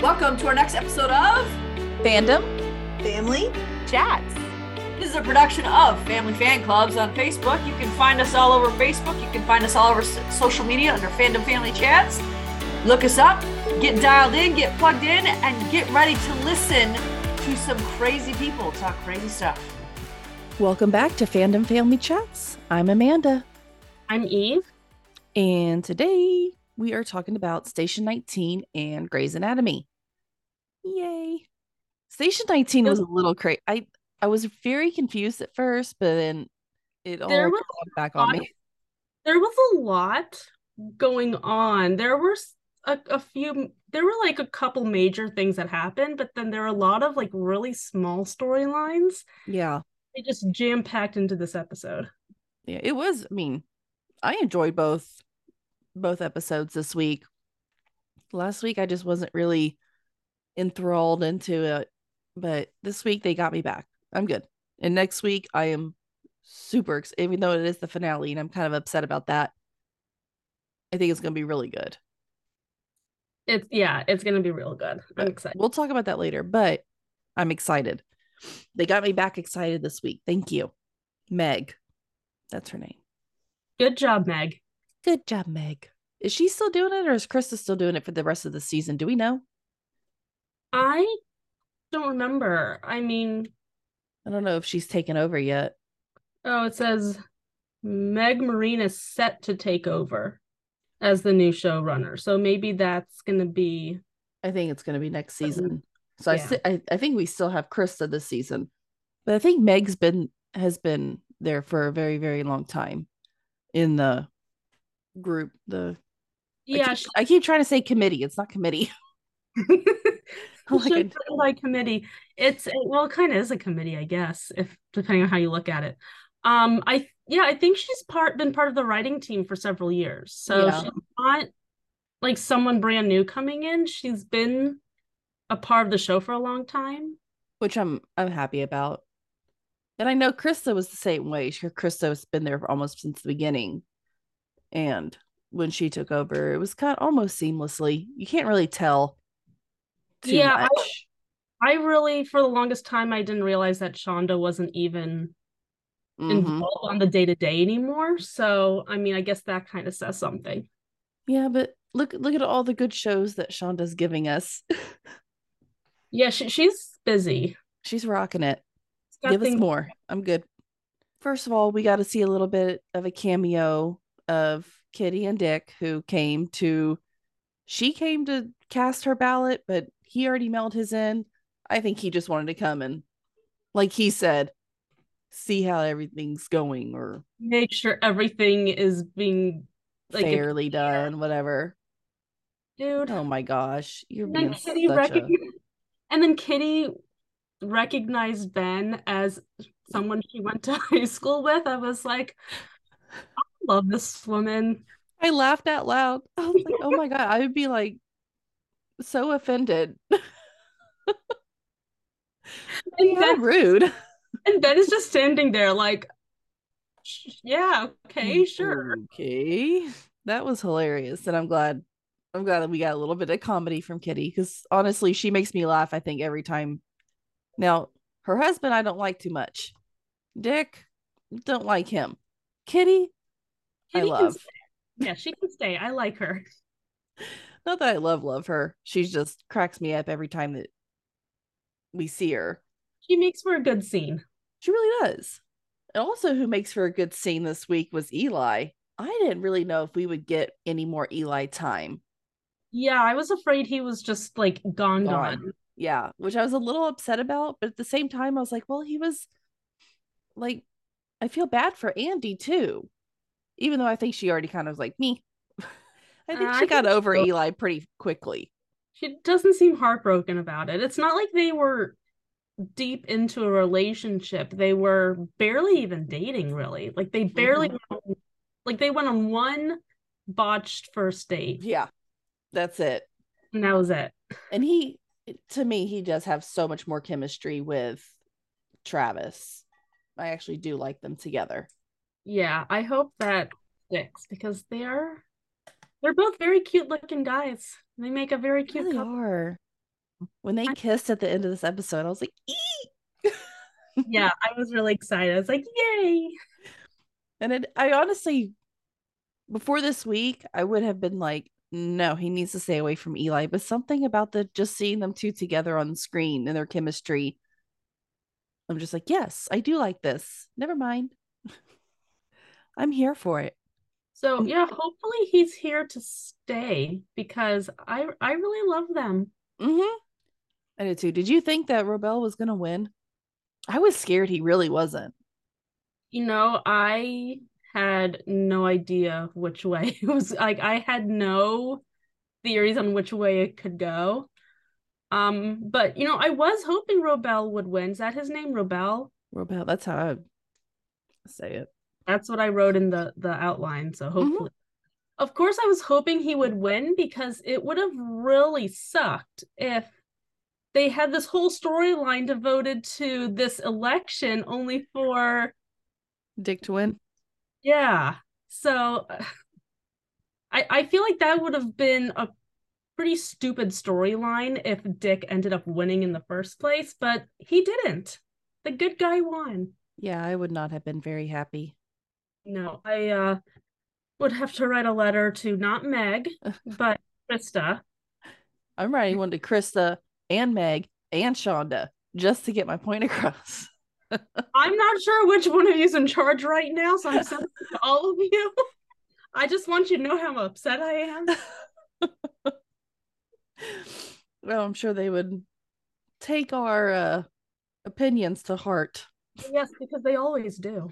Welcome to our next episode of Fandom Family Chats. This is a production of Family Fan Clubs on Facebook. You can find us all over Facebook. You can find us all over social media under Fandom Family Chats. Look us up, get dialed in, get plugged in, and get ready to listen to some crazy people talk crazy stuff. Welcome back to Fandom Family Chats. I'm Amanda, I'm Eve. and today we are talking about Station 19 and Grey's Anatomy. Yay! Station 19 was a little crazy. I I was very confused at first, but then it all There caught back on me. There was a lot going on. There were a few, there were like a couple major things that happened, but then there were a lot of like really small storylines. Yeah, They just jam packed into this episode. yeah, it was. I mean, I enjoyed both both episodes this week. Last week I just wasn't really enthralled into it, but this week they got me back. I'm good. And next week I am super excited, even though it is the finale and I'm kind of upset about that. I think it's going to be really good. It's, yeah, it's going to be real good. I'm excited. We'll talk about that later, but I'm excited. They got me back excited this week. Thank you. Meg. That's her name. Good job, Meg. Good job, Meg. Is she still doing it or is Krista still doing it for the rest of the season? Do we know? I don't remember. I mean, I don't know if she's taken over yet. oh, it says Meg Marinis is set to take over as the new showrunner. So maybe that's going to be I think it's going to be next season. So I, yeah. sti- I I think we still have Krista this season, but I think Meg's been has been there for a very very long time in the group. The I yeah, keep, I keep trying to say committee. It's not committee. Should I- by committee. It's well, it kind of is a committee, I guess, if depending on how you look at it. Um, I yeah, I think she's part been part of the writing team for several years, so Yeah. she's not like someone brand new coming in. She's been a part of the show for a long time. which I'm I'm happy about. And I know Krista was the same way. Krista has been there almost since the beginning, and when she took over, it was kind of almost seamlessly. You can't really tell too Yeah, I- much. I really, for the longest time, I didn't realize that Shonda wasn't even Mhm. involved on the day to day anymore. So, I mean, I guess that kind of says something. Yeah, but look look at all the good shows that Shonda's giving us. Yeah, she, she's busy. She's rocking it. Give us more. I'm good. First of all, we got to see a little bit of a cameo of Kitty and Dick, who came to. She came to cast her ballot, but he already mailed his in. I think he just wanted to come and, like he said, see how everything's going or make sure everything is being like if- fairly done, whatever. dude. Oh my gosh, you're and then being Kitty such a and then Kitty recognized Ben as someone she went to high school with. I was like, I love this woman. I laughed out loud. I was like, oh my God, I would be like so offended. And Ben, rude. and ben is just standing there like, yeah, okay, mm, sure. Okay. That was hilarious. And I'm glad I'm glad that we got a little bit of comedy from Kitty because honestly, she makes me laugh, I think, every time. Now, her husband I don't like too much. Dick, don't like him. Kitty, Kitty can love. stay. Yeah, she can stay. I like her. Not that I love love her. She just cracks me up every time that we see her. She makes for a good scene. She really does. And also, who makes for a good scene this week was Eli. I didn't really know if we would get any more Eli time. Yeah, I was afraid he was just like gone, Gone. gone. Yeah, which I was a little upset about, but at the same time, I was like, well, he was like, I feel bad for Andy too, even though I think she already kind of was like me. I think Uh, she I got think over so. Eli pretty quickly. She doesn't seem heartbroken about it. It's not like they were deep into a relationship. They were barely even dating, really. Like they barely, Mm-hmm. went on- like they went on one botched first date, Yeah, that's it. and that was it. And he, to me, he does have so much more chemistry with Travis. I actually do like them together. Yeah, I hope that sticks because they are they're both very cute looking guys. They make a very They cute really couple. are. When they I- kissed at the end of this episode, I was like, ee! Yeah, I was really excited. I was like, yay. And it, I honestly, before this week, I would have been like, no, he needs to stay away from Eli. But something about the just seeing them two together on screen and their chemistry, I'm just like, yes, I do like this. Never mind. I'm here for it. So yeah, hopefully he's here to stay because I I really love them. Mm-hmm. I did too. Did you think that Robel was gonna win? I was scared he really wasn't. You know, I had no idea which way it was like I had no theories on which way it could go. Um, but you know, I was hoping Robel would win. Is that his name, Robel? Robel, that's how I say it. That's what I wrote in the the outline. So mm-hmm. hopefully, of course, I was hoping he would win because it would have really sucked if they had this whole storyline devoted to this election only for Dick to win. yeah. So I I feel like that would have been a pretty stupid storyline if Dick ended up winning in the first place, but he didn't. The good guy won. Yeah, I would not have been very happy. No, I uh would have to write a letter to not Meg, but Krista. I'm writing one to Krista and Meg and Shonda just to get my point across. I'm not sure which one of you's in charge right now, so I'm sending it to all of you. I just want you to know how upset I am. well, I'm sure they would take our uh, opinions to heart. Yes, because they always do.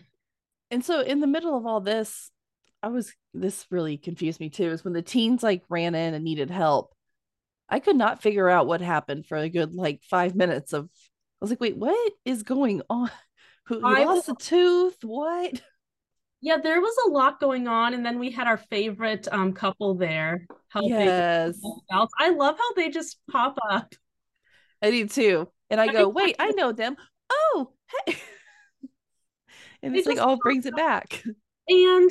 And so, in the middle of all this, I was this really confused me too. Is when the teens like ran in and needed help. I could not figure out what happened for a good like five minutes. Of I was like, wait, what is going on? Who I lost a tooth? What? Yeah, there was a lot going on, and then we had our favorite um couple there Yes. I love how they just pop up. I do too. And I go, wait, I know them. Oh, hey. and it's like all brings it back. And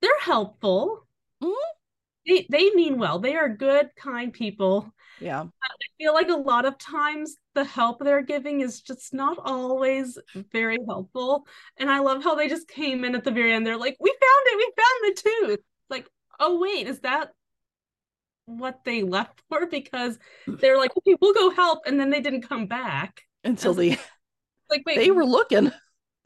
they're helpful. Mhm. They they mean well. They are good, kind people. Yeah. I feel like a lot of times the help they're giving is just not always very helpful. And I love how they just came in at the very end. They're like, "We found it. We found the tooth." Like, oh wait, is that what they left for? Because they're like, "Okay, we'll go help," and then they didn't come back. Until they Like, wait, they were looking.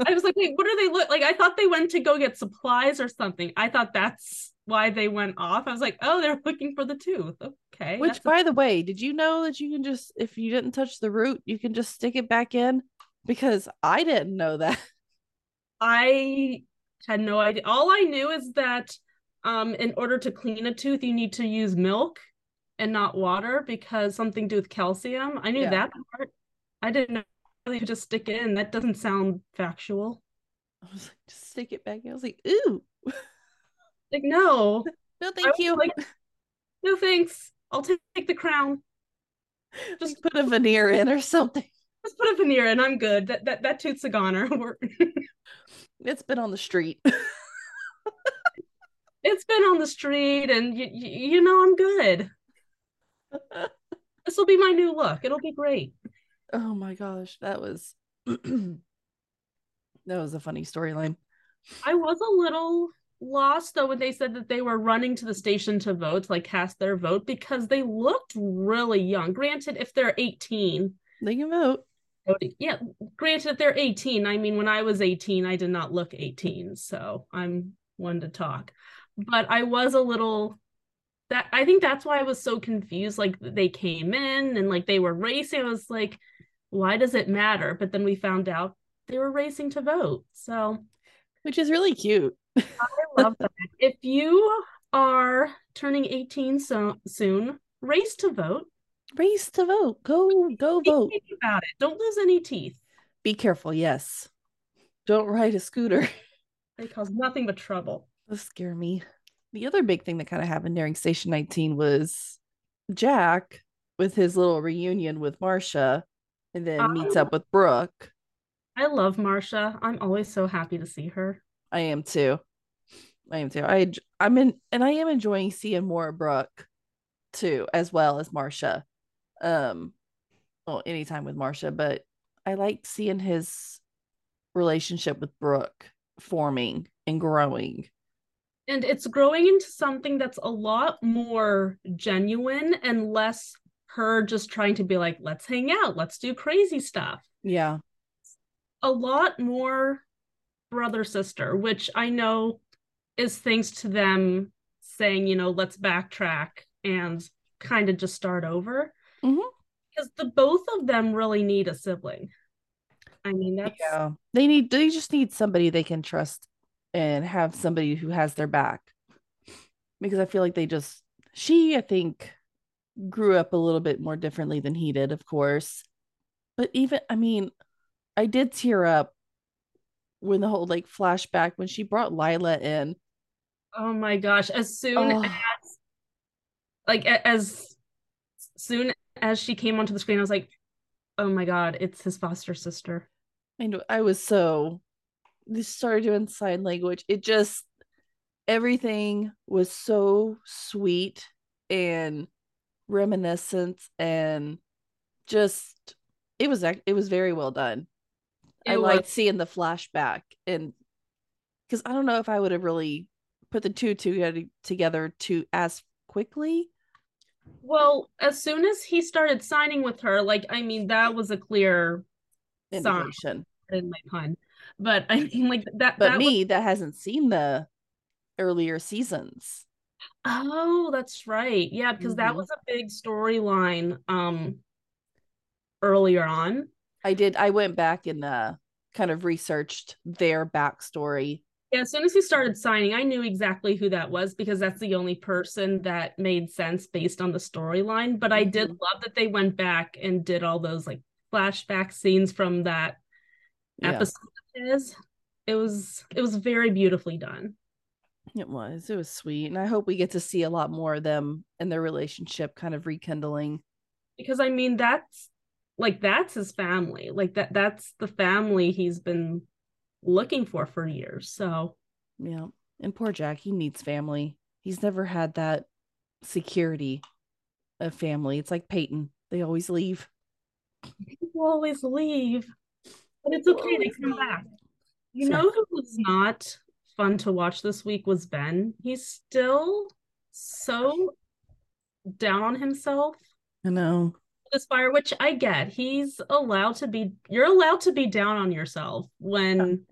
I was like, wait, what are they look like? I thought they went to go get supplies or something. I thought that's why they went off. I was like, oh, they're looking for the tooth. Okay. Which, by the way, did you know that you can just, if you didn't touch the root, you can just stick it back in? Because I didn't know that. I had no idea. All I knew is that um, in order to clean a tooth, you need to use milk and not water because something to do with calcium. I knew Yeah. that part. I didn't could just stick it in. That doesn't sound factual. I was like, just stick it back in. I was like, ooh, Like, no, no, thank you. like, no thanks. I'll take, take the crown. just put a veneer in or something. Just put a veneer in. I'm good. That that that tooth's a goner. It's been on the street. it's been on the street, and you you know I'm good. This will be my new look. It'll be great. Oh my gosh, that was that was a funny storyline. I was a little lost though when they said that they were running to the station to vote, like cast their vote, because they looked really young. Granted, if they're 18, They can vote. yeah, granted, if they're 18, I mean, when I was 18, I did not look 18, so I'm one to talk. But I was a little that I think that's why I was so confused. Like they came in and like they were racing. I was like, why does it matter? But then we found out they were racing to vote. So Which is really cute. I love that. If you are turning 18 so soon, race to vote. Race to vote. Go, go Be vote. about it. Don't lose any teeth. Be careful, yes. Don't ride a scooter. They cause nothing but trouble. Scare me. The other big thing that kind of happened during Station 19 was Jack with his little reunion with Marcia and then meets Oh. up with Brooke. I love Marcia. I'm always so happy to see her. I am too. I am too. I I'm in and I am enjoying seeing more of Brooke too, as well as Marcia. Um, well, anytime with Marcia, but I liked seeing his relationship with Brooke forming and growing. And it's growing into something that's a lot more genuine and less her just trying to be like, let's hang out, let's do crazy stuff. Yeah. A lot more brother sister, which I know is thanks to them saying, you know, let's backtrack and kind of just start over. Mhm. Because the both of them really need a sibling. I mean, that's Yeah. They need they just need somebody they can trust and have somebody who has their back. Because I feel like they just she, I think, grew up a little bit more differently than he did, of course. But even I mean, I did tear up when the whole like flashback when she brought Lila in. oh my gosh. As soon Oh. as like as soon as she came onto the screen, I was like, oh my god, it's his foster sister. I know I was so they started doing sign language. It just everything was so sweet and reminiscent and just it was it was very well done. I It liked was- seeing the flashback and because I don't know if I would have really put the two together together too as quickly. Well, as soon as he started signing with her, like I mean, that was a clear Indication. in my pun. But I mean, like that. But that was- me that hasn't seen the earlier seasons. Oh, that's right. Yeah, because that Mhm. was a big storyline. Um, earlier on. I did. I went back and uh, kind of researched their backstory. Yeah, as soon as he started signing, I knew exactly who that was because that's the only person that made sense based on the storyline. But I did Mhm. love that they went back and did all those like flashback scenes from that Yeah, episode of his. It was it was very beautifully done. It was. It was sweet, and I hope we get to see a lot more of them and their relationship kind of rekindling. Because I mean that's like that's his family. Like that that's the family he's been looking for for years. So Yeah, and poor Jack, he needs family. He's never had that security of family. It's like Peyton; they always leave. people always leave. But it's okay, they come back. You know who was not fun to watch this week was Ben. He's still so down on himself I know. this fire, which I get. He's allowed to be you're allowed to be down on yourself when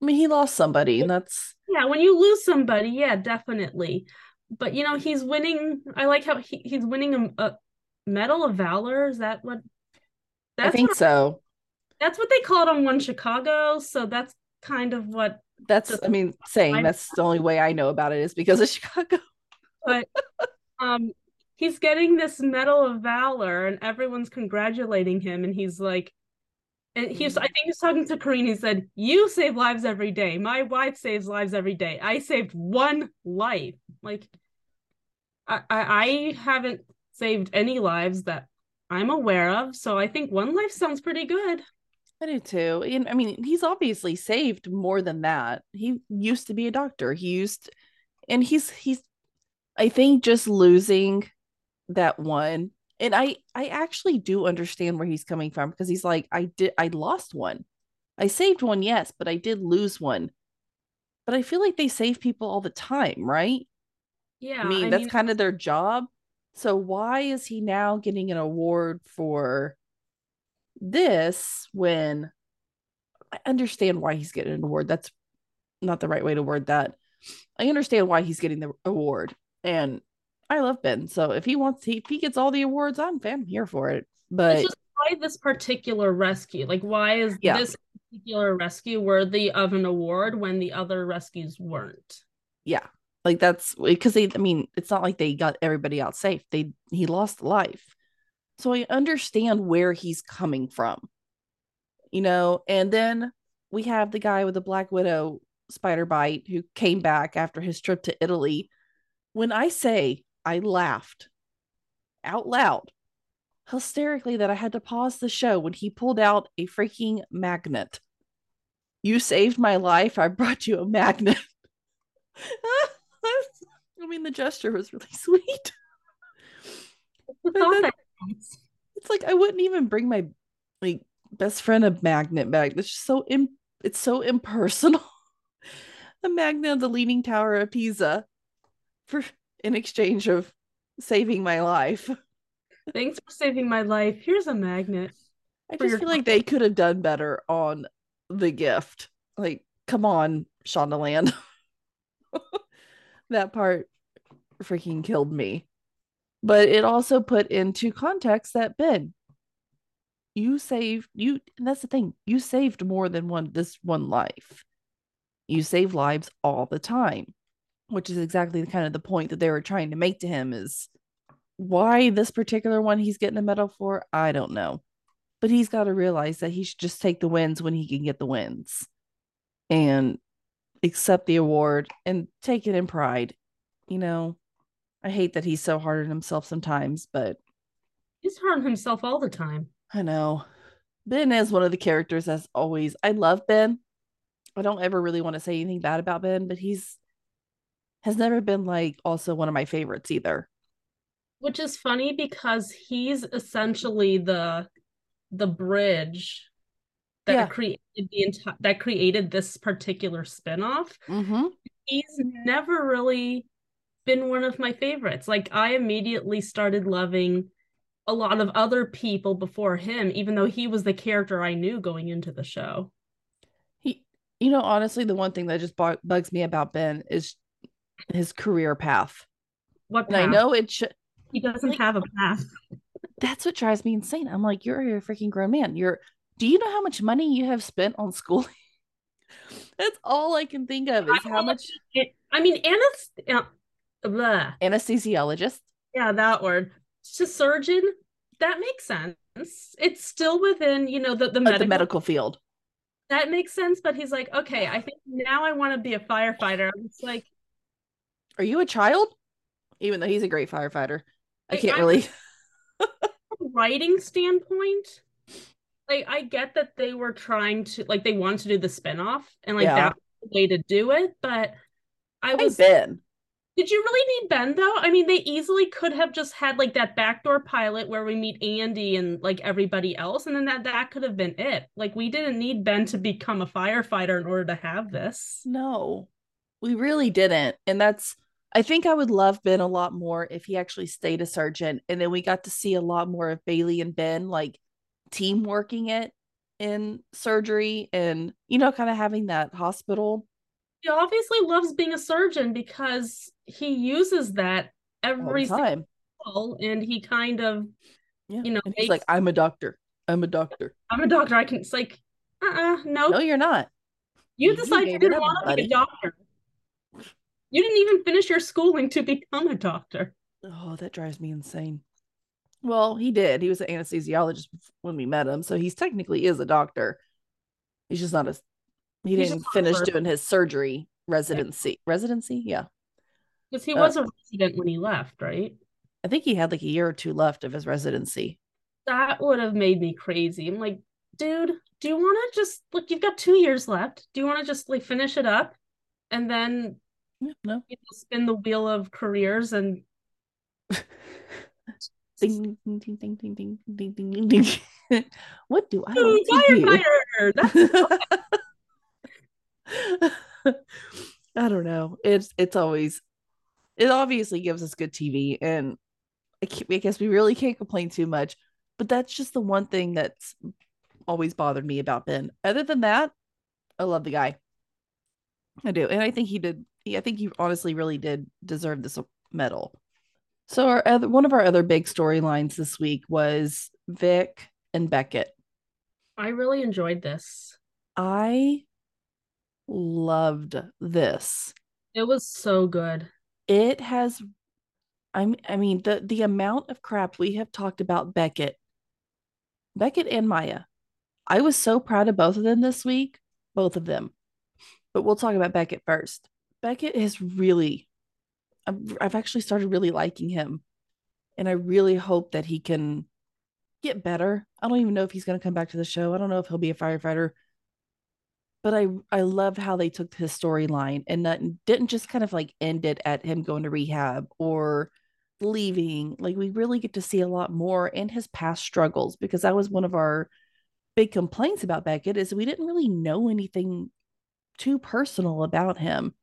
I mean, he lost somebody, and that's yeah, when you lose somebody, yeah, definitely. But you know, he's winning. I like how he, he's winning a, a Medal of Valor. Is that what I think what, so. that's what they call it on One Chicago. So that's kind of what That's, I mean, saying that's the only way I know about it is because of Chicago. but um he's getting this medal of valor and everyone's congratulating him and he's like and he's i think he's talking to Kareen. he said you save lives every day. My wife saves lives every day. I saved one life. Like i i, I haven't saved any lives that i'm aware of. So i think one life sounds pretty good I do too. And I mean, he's obviously saved more than that. He used to be a doctor. He used, and he's he's. I think just losing that one, and I I actually do understand where he's coming from because he's like, I did I lost one, I saved one, yes, but I did lose one. But I feel like they save people all the time, right? yeah I mean, that's kind of their job. So why is he now getting an award for this when I understand why he's getting an award? That's not the right way to word that. I understand why he's getting the award, and I love Ben. So if he wants, if he gets all the awards, I'm fan here for it. But why this particular rescue like why is Yeah. this particular rescue worthy of an award when the other rescues weren't yeah, like that's because they. I mean, it's not like they got everybody out safe. They he lost life, so I understand where he's coming from. You know, and then we have the guy with the Black Widow spider bite who came back after his trip to Italy. When I say I laughed out loud, hysterically, that I had to pause the show when he pulled out a freaking magnet. You saved my life. I brought you a magnet. I mean, the gesture was really sweet. The But then- counts. like I wouldn't even bring my like best friend a magnet bag. It's just so Im- it's so impersonal. a magnet of the Leaning Tower of Pisa for in exchange of saving my life. Thanks for saving my life. Here's a magnet. I just feel like they could have done better on the gift. Like, come on, Shondaland. that part freaking killed me. But it also put into context that Ben, you saved you that's the thing, you saved more than one this one life. You save lives all the time, which is exactly the kind of the point that they were trying to make to him is why this particular one he's getting a medal for, I don't know. But he's got to realize that he should just take the wins when he can get the wins and accept the award and take it in pride. You know, I hate that he's so hard on himself sometimes, but He's hard on himself all the time. I know. Ben is one of the characters that's always I love Ben. I don't ever really want to say anything bad about Ben, but he's has never been like also one of my favorites either. Which is funny because he's essentially the the bridge that Yeah. created the entire that created this particular spinoff. Mm-hmm. He's never really been one of my favorites. Like I immediately started loving a lot of other people before him, even though he was the character I knew going into the show. He, you know, honestly, the one thing that just bu- bugs me about Ben is his career path. What And I know it should. he doesn't like- have a path. That's what drives me insane. I'm like, you're a freaking grown man. You're. Do you know how much money you have spent on schooling? That's all I can think of is I how much It, I mean, Anna's uh, blah. anesthesiologist. Yeah, that word. To surgeon, that makes sense. It's still within, you know, the, the medical, the medical field. that makes sense, but he's like, okay, I think now I want to be a firefighter. It's like Are you a child? Even though he's a great firefighter, I can't I- really. from a writing standpoint, like I get that they were trying to like they wanted to do the spinoff and like Yeah. that the way to do it, but I was Ben. Did you really need Ben though? I mean, they easily could have just had like that backdoor pilot where we meet Andy and like everybody else, and then that that could have been it. Like we didn't need Ben to become a firefighter in order to have this. No, we really didn't. And that's, I think I would love Ben a lot more if he actually stayed a sergeant, And then we got to see a lot more of Bailey and Ben like team working it in surgery and, you know, kind of having that hospital He obviously loves being a surgeon because he uses that every time. single and he kind of Yeah. you know, and he's like, I'm a doctor. I'm a doctor. I'm a doctor. I can it's like, uh-uh, no, No, you're not. you you decided you didn't want to be a doctor. You didn't even finish your schooling to become a doctor. Oh, that drives me insane. Well, he did. He was an anesthesiologist when we met him, so he's technically is a doctor. He's just not a. He He's didn't just not a finish doing his surgery residency. Residency, yeah. Because he Uh, was a resident when he left, right? I think he had like a year or two left of his residency. That would have made me crazy. I'm like, dude, do you want to just look? You've got two years left. Do you want to just like finish it up, and then Yeah, no. you know, spin the wheel of careers and Ding ding ding ding ding ding ding ding ding what do I Ooh, want to do? That's I don't know. It's it's always it obviously gives us good TV, and I, can't, I guess we really can't complain too much. But that's just the one thing that's always bothered me about Ben. Other than that, I love the guy. I do, and I think he did. I think he honestly really did deserve this medal. So our other one of our other big storylines this week was Vic and Beckett. I really enjoyed this. I loved this. It was so good. It has I'm I mean the the amount of crap we have talked about Beckett. Beckett and Maya. I was so proud of both of them this week, both of them. But we'll talk about Beckett first. Beckett is really I've, I've actually started really liking him. And I really hope that he can get better. I don't even know if he's going to come back to the show. I don't know if he'll be a firefighter. But I I loved how they took his storyline and that didn't just kind of like end it at him going to rehab or leaving, like we really get to see a lot more and his past struggles because that was one of our big complaints about Beckett is we didn't really know anything too personal about him.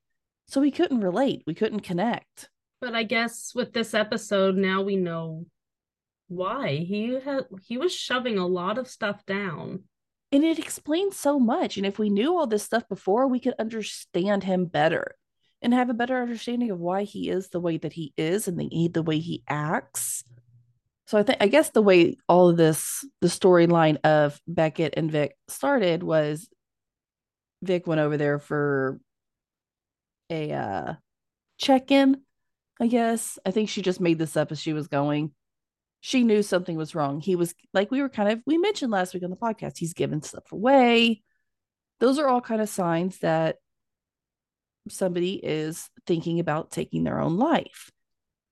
So we couldn't relate, we couldn't connect. But I guess with this episode now we know why. He had he was shoving a lot of stuff down. And it explains so much. And if we knew all this stuff before, we could understand him better and have a better understanding of why he is the way that he is and the, the way he acts. So I think I guess the way all of this the storyline of Beckett and Vic started was Vic went over there for a uh check-in, I guess. I think she just made this up as she was going. She knew something was wrong. He was like we were kind of we mentioned last week on the podcast, he's giving stuff away. Those are all kind of signs that somebody is thinking about taking their own life.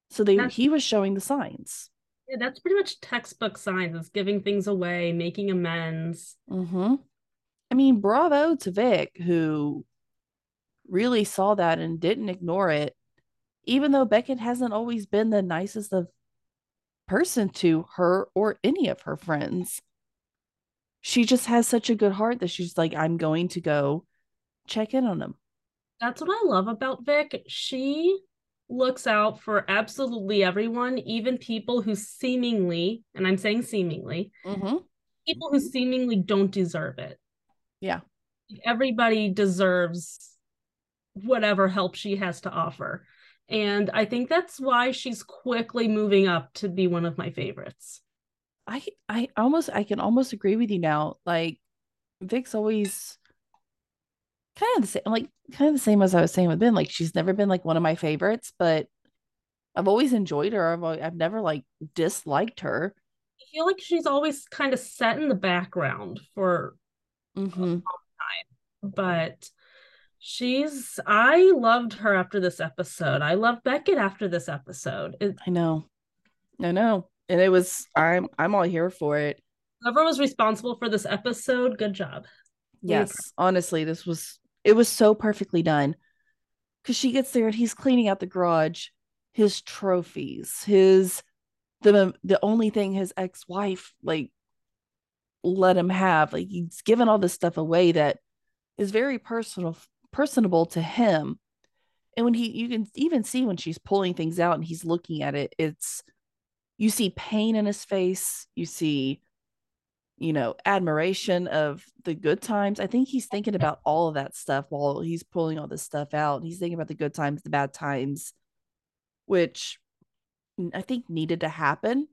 So they that's, he was showing the signs. Yeah, that's pretty much textbook signs. It's giving things away, making amends. Mm-hmm. I mean, bravo to Vic, who really saw that and didn't ignore it, even though Beckett hasn't always been the nicest of person to her or any of her friends. She just has such a good heart that she's like, I'm going to go check in on them. That's what I love about Vic. She looks out for absolutely everyone, even people who seemingly, and I'm saying seemingly, mm-hmm. people who seemingly don't deserve it. Yeah. Everybody deserves whatever help she has to offer. And I think that's why she's quickly moving up to be one of my favorites. I I almost I can almost agree with you now. Like Vic's always kind of the same like kind of the same as I was saying with Ben. Like she's never been like one of my favorites, but I've always enjoyed her. I've I've never like disliked her. I feel like she's always kind of set in the background for mm-hmm. a long time. But she's I loved her after this episode. I love Beckett after this episode. It, I know. I know. And it was I'm I'm all here for it. Whoever was responsible for this episode, good job. Yes, honestly, this was it was so perfectly done. Cause she gets there and he's cleaning out the garage, his trophies, his the the only thing his ex-wife like let him have. Like he's given all this stuff away that is very personal personable to him. And when he you can even see when she's pulling things out and he's looking at it it's you see pain in his face. You see you know admiration of the good times. I think he's thinking about all of that stuff while he's pulling all this stuff out. He's thinking about the good times the bad times which i think needed to happen.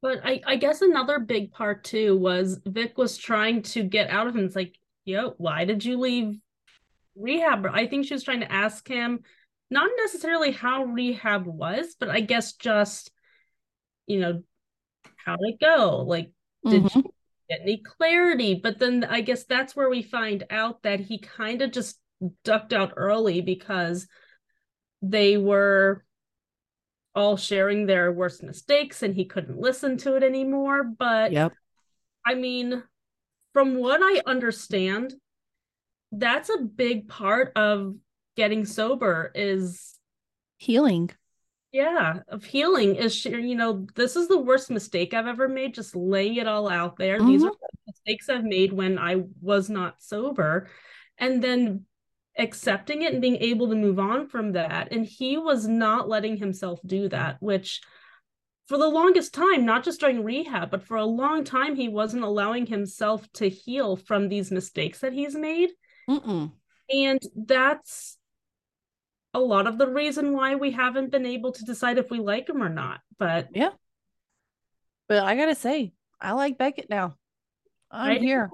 But i i guess another big part too was vic was trying to get out of him. It's like yo why did you leave rehab. I think she was trying to ask him not necessarily how rehab was, but I guess just, you know, how did it go? Like, did mm-hmm. you get any clarity? But then I guess that's where we find out that he kind of just ducked out early because they were all sharing their worst mistakes and he couldn't listen to it anymore. But yep. I mean, from what I understand, that's a big part of getting sober is healing. Yeah of healing is you know this is the worst mistake i've ever made just laying it all out there. Mm-hmm. these are mistakes i've made when i was not sober. And then accepting it and being able to move on from that. And he was not letting himself do that which for the longest time not just during rehab but for a long time he wasn't allowing himself to heal from these mistakes that he's made Mm-mm. And that's a lot of the reason why we haven't been able to decide if we like him or not. But yeah. But I gotta say, I like Beckett now. I'm right? here.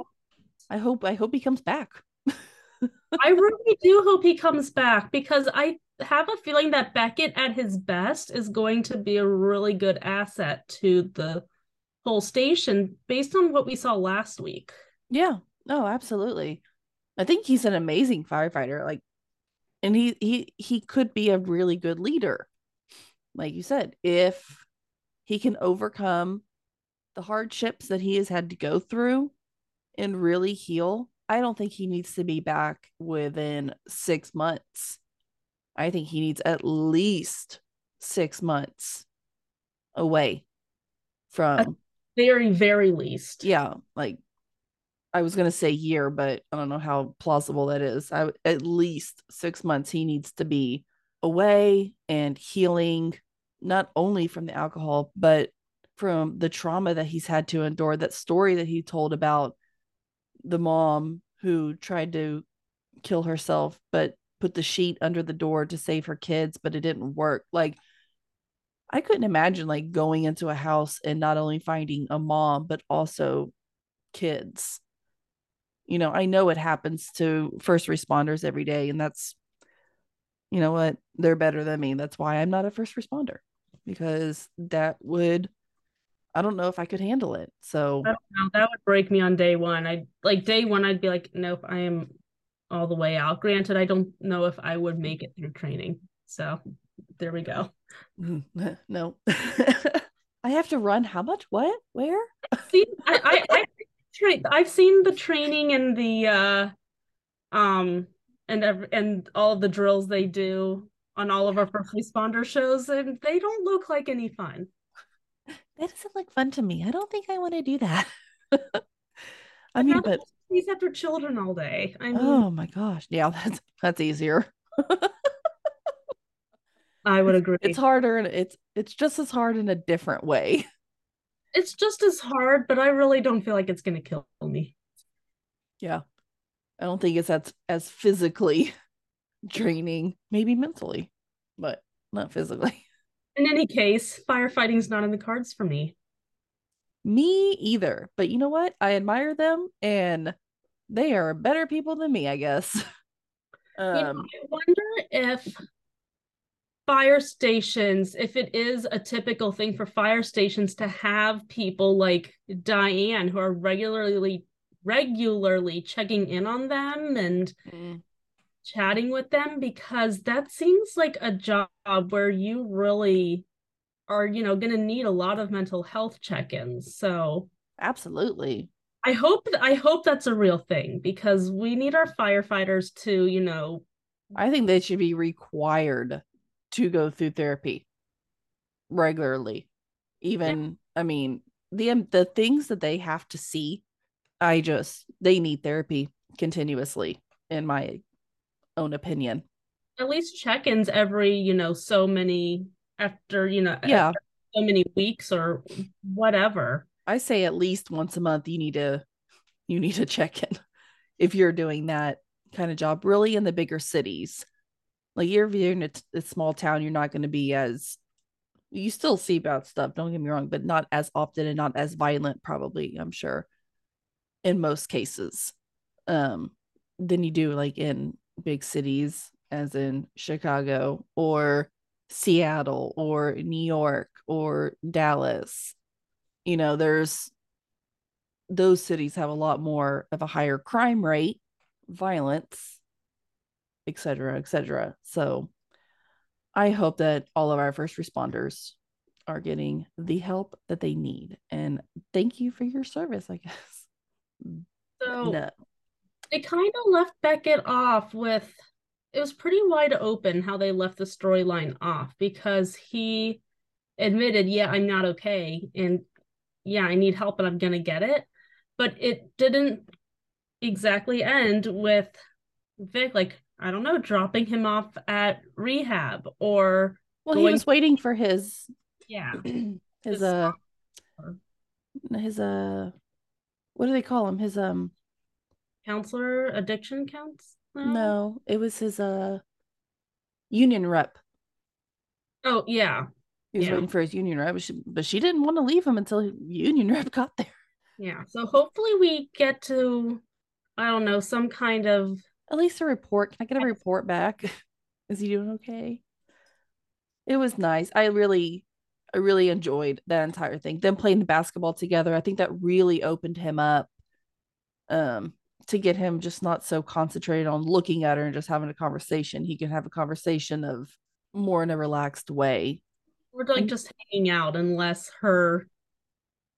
I hope I hope he comes back. I really do hope he comes back because I have a feeling that Beckett at his best is going to be a really good asset to the whole station based on what we saw last week. Yeah. Oh, absolutely. I think he's an amazing firefighter. Like, and he he he could be a really good leader, like you said, if he can overcome the hardships that he has had to go through and really heal. I don't think he needs to be back within six months. I think he needs at least six months away from very very least yeah like i was going to say year but i don't know how plausible that is I, at least six months he needs to be away and healing not only from the alcohol but from the trauma that he's had to endure that story that he told about the mom who tried to kill herself but put the sheet under the door to save her kids but it didn't work like I couldn't imagine like going into a house and not only finding a mom, but also kids. You know, I know it happens to first responders every day, and that's, you know what, they're better than me. That's why I'm not a first responder because that would, I don't know if I could handle it. So that would break me on day one. I like day one, I'd be like, nope, I am all the way out. Granted, I don't know if I would make it through training. So there we go. Mm, no. I have to run how much? What? Where? See, I, I, I I've seen the training and the uh um and and all the drills they do on all of our first responder shows and they don't look like any fun. That doesn't look fun to me. I don't think I want to do that. I mean, but he's after children all day. I mean, oh my gosh, yeah, that's that's easier. I would agree. It's harder and it's it's just as hard in a different way. It's just as hard, but I really don't feel like it's gonna kill me. Yeah. I don't think it's as as physically draining, maybe mentally, but not physically. In any case, firefighting's not in the cards for me. Me either. But you know what? I admire them and they are better people than me, I guess. Um, you know, um, I wonder if fire stations, if it is a typical thing for fire stations to have people like Diane who are regularly regularly checking in on them and mm. chatting with them because that seems like a job where you really are you know going to need a lot of mental health check-ins so absolutely i hope i hope that's a real thing because we need our firefighters to you know i think they should be required to go through therapy regularly. Even yeah. I mean, the um, the things that they have to see, I just they need therapy continuously in my own opinion. At least check-ins every, you know, so many after, you know, yeah. so many weeks or whatever. I say at least once a month you need to you need to check in if you're doing that kind of job really in the bigger cities like you're in a, a small town, you're not going to be as you still see about stuff. Don't get me wrong, but not as often and not as violent, probably. I'm sure in most cases, um, than you do like in big cities, as in Chicago or Seattle or New York or Dallas. You know, there's those cities have a lot more of a higher crime rate, violence, etc., etc. So I hope that all of our first responders are getting the help that they need. And thank you for your service, I guess. So no. Uh, they kind of left Beckett off with it was pretty wide open how they left the storyline off because he admitted, yeah, I'm not okay. And yeah, I need help and I'm going to get it. But it didn't exactly end with Vic like, I don't know, dropping him off at rehab or well, he was waiting for his yeah his uh his uh what do they call him? His um counselor addiction counts? No, it was his uh union rep. Oh yeah. He was yeah. waiting for his union rep, but she, but she didn't want to leave him until union rep got there. Yeah. So hopefully we get to I don't know, some kind of at least a report. Can I get a report back? Is he doing okay? It was nice. I really, I really enjoyed that entire thing. Them playing the basketball together. I think that really opened him up. Um, to get him just not so concentrated on looking at her and just having a conversation. He can have a conversation of more in a relaxed way. Or like just hanging out unless her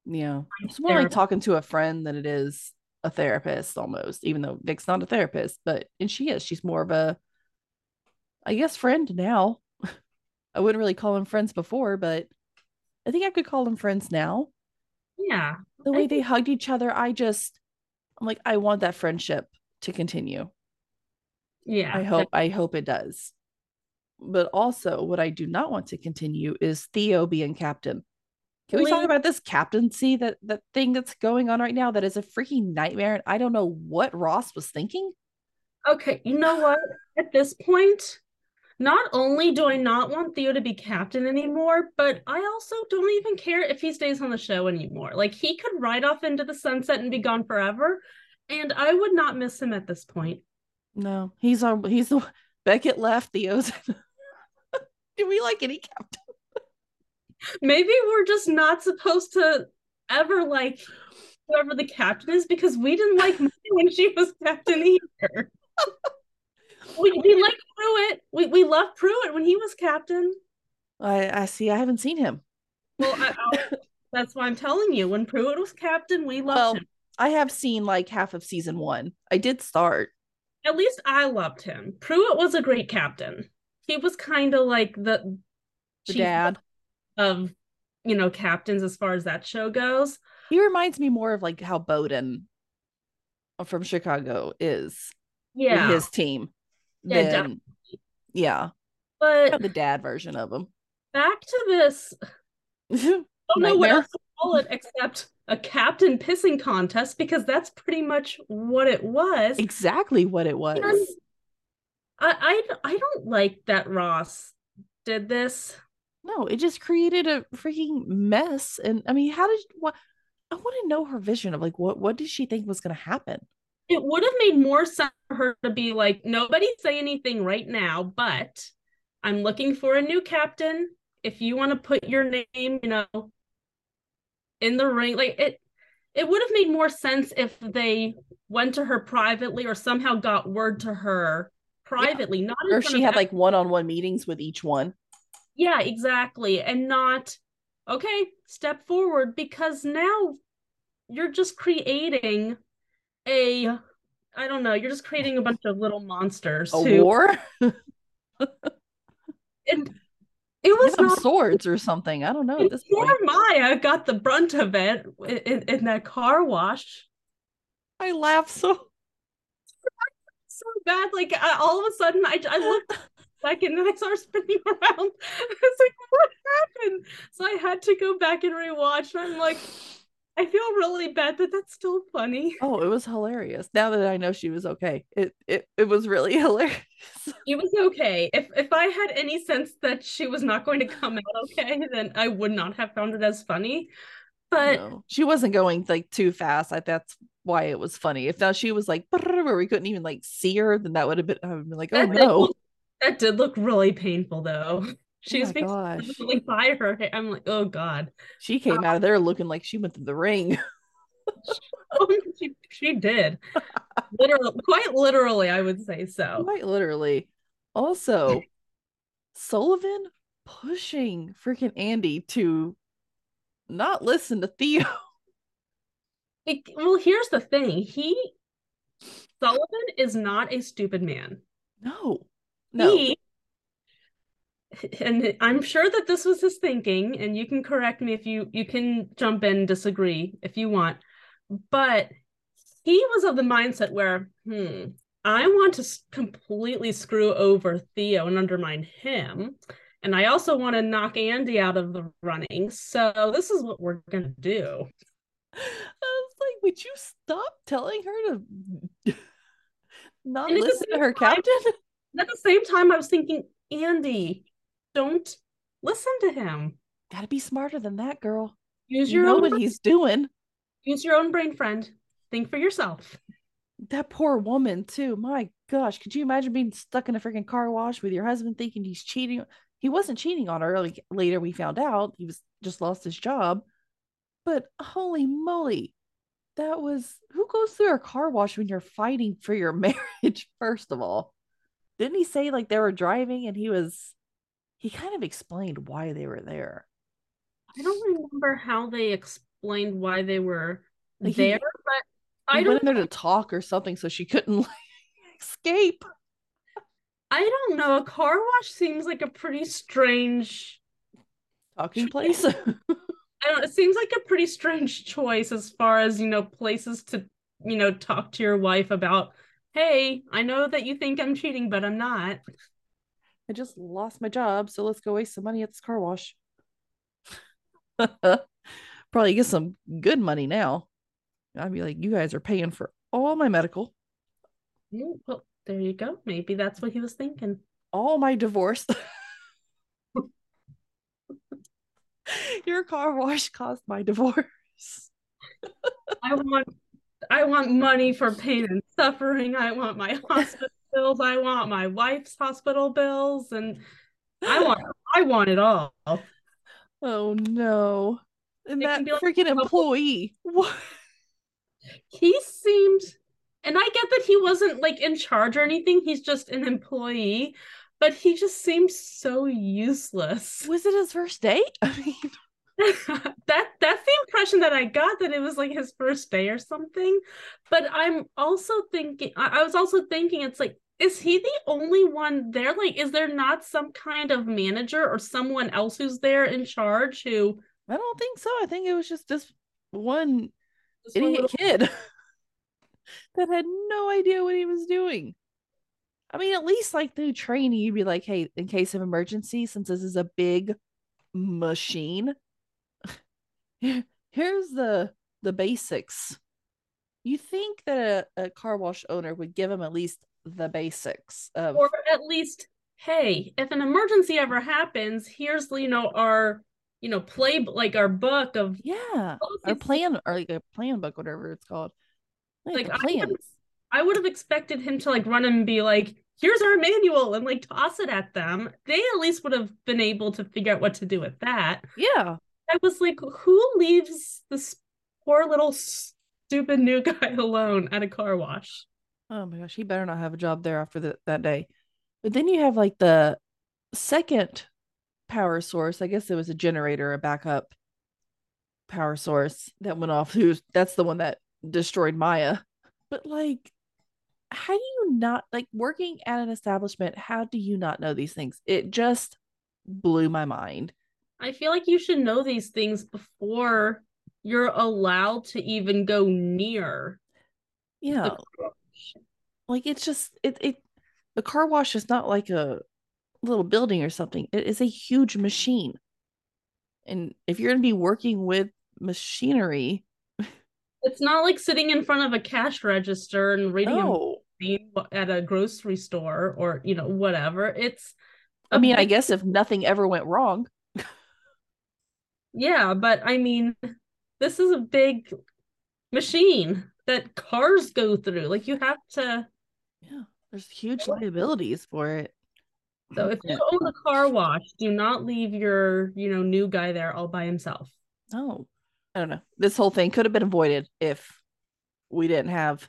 yeah. It's more like talking to a friend than it is a therapist almost, even though Vic's not a therapist, but and she is. She's more of a I guess friend now. I wouldn't really call them friends before, but I think I could call them friends now. Yeah. The way they hugged each other, I just, I'm like, I want that friendship to continue. Yeah. I hope, I hope it does. But also, what I do not want to continue is Theo being captain. Can we talk about this captaincy that that thing that's going on right now that is a freaking nightmare? And I don't know what Ross was thinking. Okay, you know what? At this point, not only do I not want Theo to be captain anymore, but I also don't even care if he stays on the show anymore. Like he could ride off into the sunset and be gone forever, and I would not miss him at this point. No, he's on. He's the Beckett left. Theo's. do we like any captain? Maybe we're just not supposed to ever like whoever the captain is because we didn't like Molly when she was captain either. we, we like Pruitt. We we love Pruitt when he was captain. I I see. I haven't seen him. Well, I, I'll- that's why I'm telling you. When Pruitt was captain, we loved Well, him. I have seen like half of season one. I did start. At least I loved him. Pruitt was a great captain. He was kind of like the, The dad. Of you know captains as far as that show goes. He reminds me more of like how Boden from Chicago is Yeah, his team. Yeah, than- yeah, but the dad version of him. back to this. I don't know else to call it except a captain pissing contest because that's pretty much what it was. exactly what it was. I, I I don't like that Ross did this. No, it just created a freaking mess. And I mean, how did what? I want to know her vision of like what what did she think was going to happen? It would have made more sense for her to be like, nobody say anything right now, but I'm looking for a new captain. If you want to put your name, you know, in the ring, like it it would have made more sense if they went to her privately or somehow got word to her privately, not in Or she had like one on one meetings with each one. Yeah, exactly. And not, okay, step forward because now you're just creating a, I don't know, you're just creating a bunch of little monsters A who, war, and it was some not swords or something. I don't know this poor. Maya got the brunt of it in, in, in that car wash. I laugh so. So bad. Like I, all of a sudden, I, I looked back and I saw her spinning around. I was like, what happened? So I had to go back and rewatch. And I'm like, I feel really bad that that's still funny. Oh, it was hilarious. Now that I know she was okay, it it it was really hilarious. It was okay. If if I had any sense that she was not going to come out okay, then I would not have found it as funny. But No, she wasn't going like too fast. I, that's why it was funny. If now she was like where we couldn't even like see her, then that would have been I would have been like, oh no. That did look really painful though. She Oh was being really by her. hair. I'm like, oh god. She came out of there looking like she went to the ring. Oh, she she did. Literally, quite literally, I would say so. Quite literally. Also, Sullivan pushing freaking Andy to not listen to Theo. It- well, here's the thing. He Sullivan is not a stupid man. No. No. He and I'm sure that this was his thinking, and you can correct me if you you can jump in and disagree if you want. But he was of the mindset where, hmm, I want to completely screw over Theo and undermine him. And I also want to knock Andy out of the running. So this is what we're gonna do. I was like, would you stop telling her to not listen to her captain? At the same time, I was thinking, Andy, don't listen to him. Gotta be smarter than that, girl. Use You your know own what brain- he's doing. use your own brain, friend. Think for yourself. That poor woman, too. My gosh, could you imagine being stuck in a freaking car wash with your husband thinking he's cheating? He wasn't cheating on her. Like later we found out he was just lost his job. But holy moly, that was who goes through a car wash when you're fighting for your marriage, first of all? Didn't he say like they were driving and he was he kind of explained why they were there. I don't remember how they explained why they were Like, he- there, but He I went don't in there to talk or something so she couldn't like escape. I don't know. A car wash seems like a pretty strange talking place. I don't. It seems like a pretty strange choice as far as you know places to you know talk to your wife about. Hey, I know that you think I'm cheating, but I'm not. I just lost my job, so let's go waste some money at this car wash. Probably get some good money now. I'd be like, you guys are paying for all my medical, Mm, Well, there you go. Maybe that's what he was thinking. all my divorce. Your car wash caused my divorce. I want I want money for pain and suffering. I want my hospital bills. I want my wife's hospital bills and I want I want it all. Oh no. And It that like freaking a employee. What? He seemed and I get that he wasn't like in charge or anything. He's just an employee, but he just seemed so useless. Was it his first date? I mean, that that's the impression that I got that it was like his first day or something. But I'm also thinking I, I was also thinking it's like is he the only one there? Like, is there not some kind of manager or someone else who's there in charge who I don't think so. I think it was just this one this idiot little- kid that had no idea what he was doing. I mean, at least like through training, you'd be like, hey, in case of emergency, since this is a big machine, here's the the basics. You think that a, a car wash owner would give them at least the basics of or at least, hey, if an emergency ever happens, here's you know our you know play like our book of yeah, or plan or like a plan book, whatever it's called. Like, Like, I plans. I would have expected him to like run and be like, here's our manual and like toss it at them. They at least would have been able to figure out what to do with that. Yeah. I was like, who leaves this poor little stupid new guy alone at a car wash? Oh my gosh, he better not have a job there after the, that day. But then you have like the second power source. I guess it was a generator, a backup power source that went off. Who's that's the one that destroyed Maya. But like, how do you not like working at an establishment? How do you not know these things? It just blew my mind. I feel like you should know these things before you're allowed to even go near Yeah, the car wash. like it's just it it the car wash is not like a little building or something. It is a huge machine. And if you're going to be working with machinery It's not like sitting in front of a cash register and reading no. at a grocery store or you know whatever. It's I mean i guess if nothing ever went wrong yeah, but I mean, this is a big machine that cars go through. Like you have to. yeah there's huge liabilities for it So if Yeah. you own a car wash, do not leave your you know new guy there all by himself. no i don't know this whole thing could have been avoided if we didn't have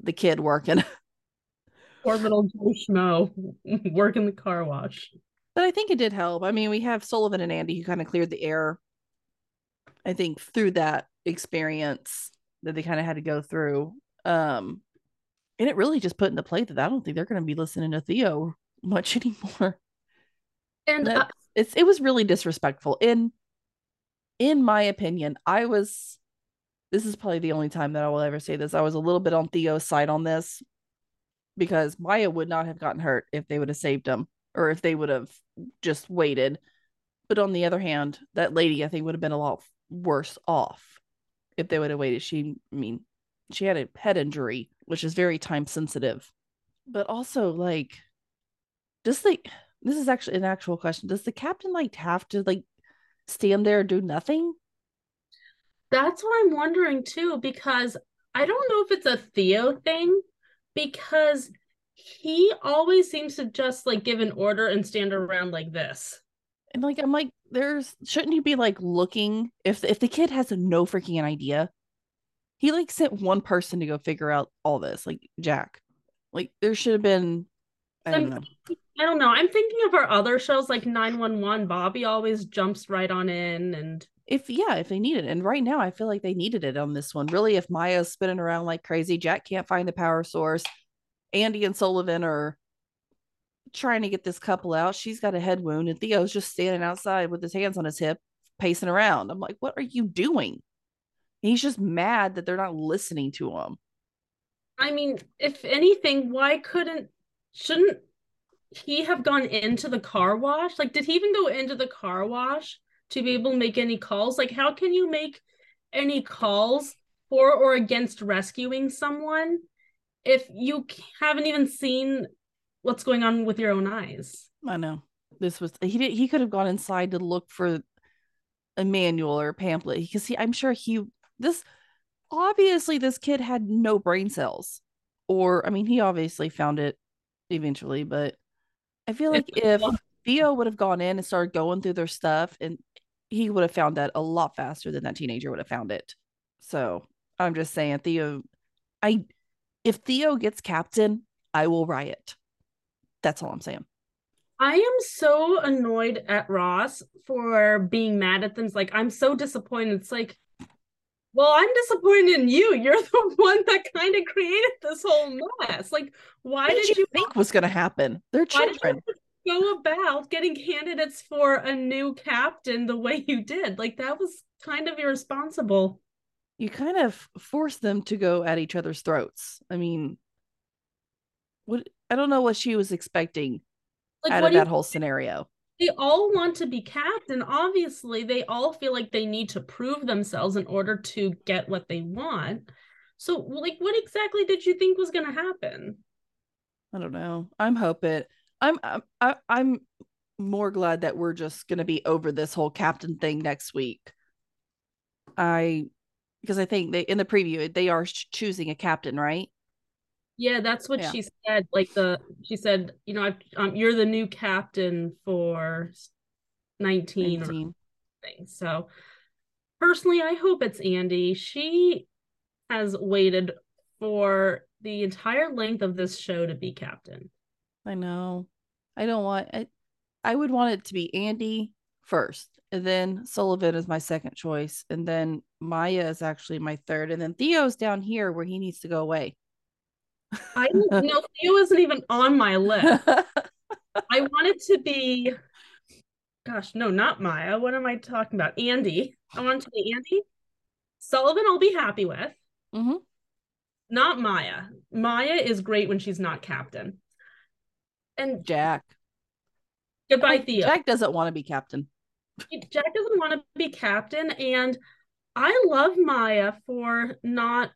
the kid working Poor little Joe Schmo working the car wash. But I think it did help. I mean, we have Sullivan and Andy who kind of cleared the air. I think through that experience that they kind of had to go through. Um, and it really just put into play that I don't think they're going to be listening to Theo much anymore. And That- uh, it's it was really disrespectful. In in my opinion, I was this is probably the only time that I will ever say this. I was a little bit on Theo's side on this because Maya would not have gotten hurt if they would have saved him or if they would have just waited. But on the other hand, that lady I think would have been a lot worse off if they would have waited. She I mean, she had a head injury, which is very time sensitive. But also like does the this is actually an actual question. Does the captain like have to like stand there and do nothing? That's what I'm wondering too, because I don't know if it's a Theo thing, because he always seems to just like give an order and stand around like this. And like I'm like, there's shouldn't you be like looking if if the kid has no freaking idea? He like sent one person to go figure out all this, like Jack. Like there should have been I don't I'm- know. I don't know. I'm thinking of our other shows like 911. Bobby always jumps right on in and If yeah, if they need it. And right now I feel like they needed it on this one. Really, if Maya's spinning around like crazy, Jack can't find the power source. Andy and Sullivan are trying to get this couple out. She's got a head wound, and Theo's just standing outside with his hands on his hip, pacing around. I'm like, what are you doing? He's just mad that they're not listening to him. I mean, if anything, why couldn't shouldn't he have gone into the car wash? Like, did he even go into the car wash to be able to make any calls? Like, how can you make any calls for or against rescuing someone if you haven't even seen what's going on with your own eyes? I know this was he did he could have gone inside to look for a manual or a pamphlet because he I'm sure he this obviously this kid had no brain cells or I mean he obviously found it eventually but I feel like if Theo would have gone in and started going through their stuff and he would have found that a lot faster than that teenager would have found it. So I'm just saying, Theo, I if Theo gets captain, I will riot. That's all I'm saying. I am so annoyed at Ross for being mad at them. It's like I'm so disappointed. It's like, well, I'm disappointed in you. You're the one that kind of created this whole mess. Like, why did, did you think was going to happen? They're children. go about getting candidates for a new captain the way you did? Like that was kind of irresponsible. You kind of force them to go at each other's throats. I mean, what I don't know what she was expecting Like out of do you that whole scenario. they all want to be captain. Obviously, they all feel like they need to prove themselves in order to get what they want. So, like, what exactly did you think was going to happen? I don't know. I'm hoping. I'm I'm I'm more glad that we're just gonna be over this whole captain thing next week. I because I think they in the preview they are choosing a captain, right? Yeah, that's what Yeah. she said. Like the she said, you know, I've, um, you're the new captain for nineteen or 19. something. So, personally, I hope it's Andy. She has waited for the entire length of this show to be captain. I know. I don't want. I, I would want it to be Andy first, and then Sullivan is my second choice, and then Maya is actually my third, and then Theo's down here where he needs to go away. I didn't know Theo isn't even on my list. I wanted to be, gosh, no, not Maya. What am I talking about? Andy. I want to be Andy. Sullivan, I'll be happy with. hmm Not Maya. Maya is great when she's not captain. And Jack. goodbye, Oh, Theo. Jack doesn't want to be captain. Jack doesn't want to be captain, and I love Maya for not.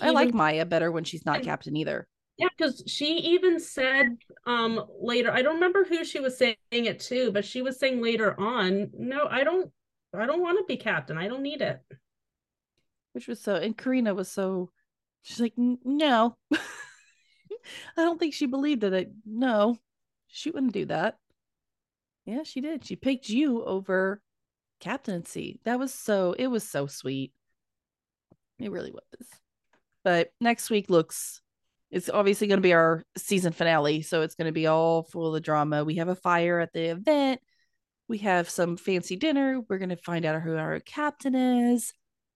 I like Maya better when she's not captain either. Yeah, because she even said um later, I don't remember who she was saying it to, but she was saying later on, no, I don't I don't want to be captain. I don't need it. which was so and Carina was so she's like no I don't think she believed it I, no she wouldn't do that yeah she did. She picked you over captaincy. That was so it was so sweet. It really was. But next week looks it's obviously going to be our season finale so it's going to be all full of drama. We have a fire at the event. We have some fancy dinner. We're going to find out who our captain is.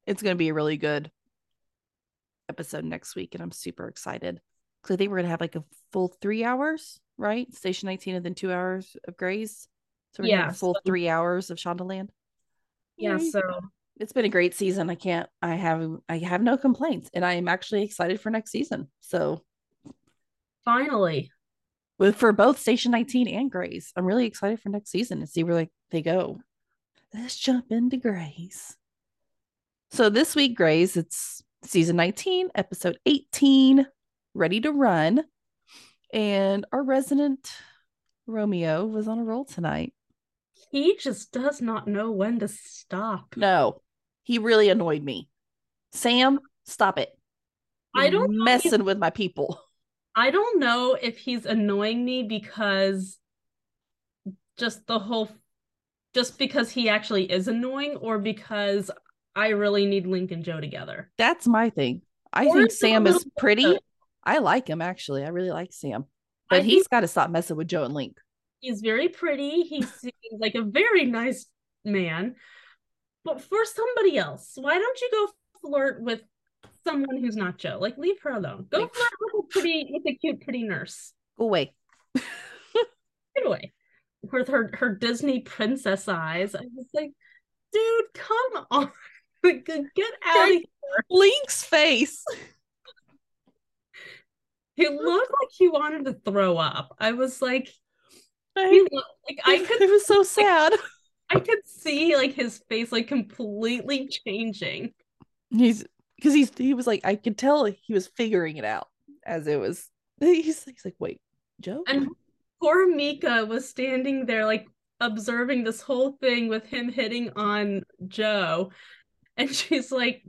It's going to be a really good episode next week and i'm super excited. Because i think we're going to have like a full three hours right? Station 19 and then two hours of Grey's so we're Yeah, full so- three hours of shondaland? Yeah, Yay. so it's been a great season. I can't i have i have no complaints and i am actually excited for next season so. Finally. with for both station 19 and Grey's i'm really excited for next season to see where like they go. Let's jump into Grey's so this week Grey's it's season 19 episode 18 ready to run. And our resident romeo was on a roll tonight He just does not know when to stop. no he really annoyed me sam stop it I don't You're if messing with my people I don't know if he's annoying me because just the whole just because he actually is annoying or because I really need Link and Joe together. That's my thing. I Or think is it a Sam is pretty. of- I like him actually. I really like Sam. I But he's think got to stop messing with Joe and Link. He's very pretty. He seems like a very nice man. But for somebody else, why don't you go flirt with someone who's not Joe? Like leave her alone. Go flirt with a pretty with a cute pretty nurse. Go away. Get away. with her her Disney princess eyes, I was like, dude, come on. Get out of here. Link's face. He looked like he wanted to throw up. I was like, I, like I could it was so sad. I could see like his face like completely changing. He's because he's he was like I could tell he was figuring it out as it was. He's, he's like, wait, Joe. And poor Mika was standing there like observing this whole thing with him hitting on Joe. And she's like,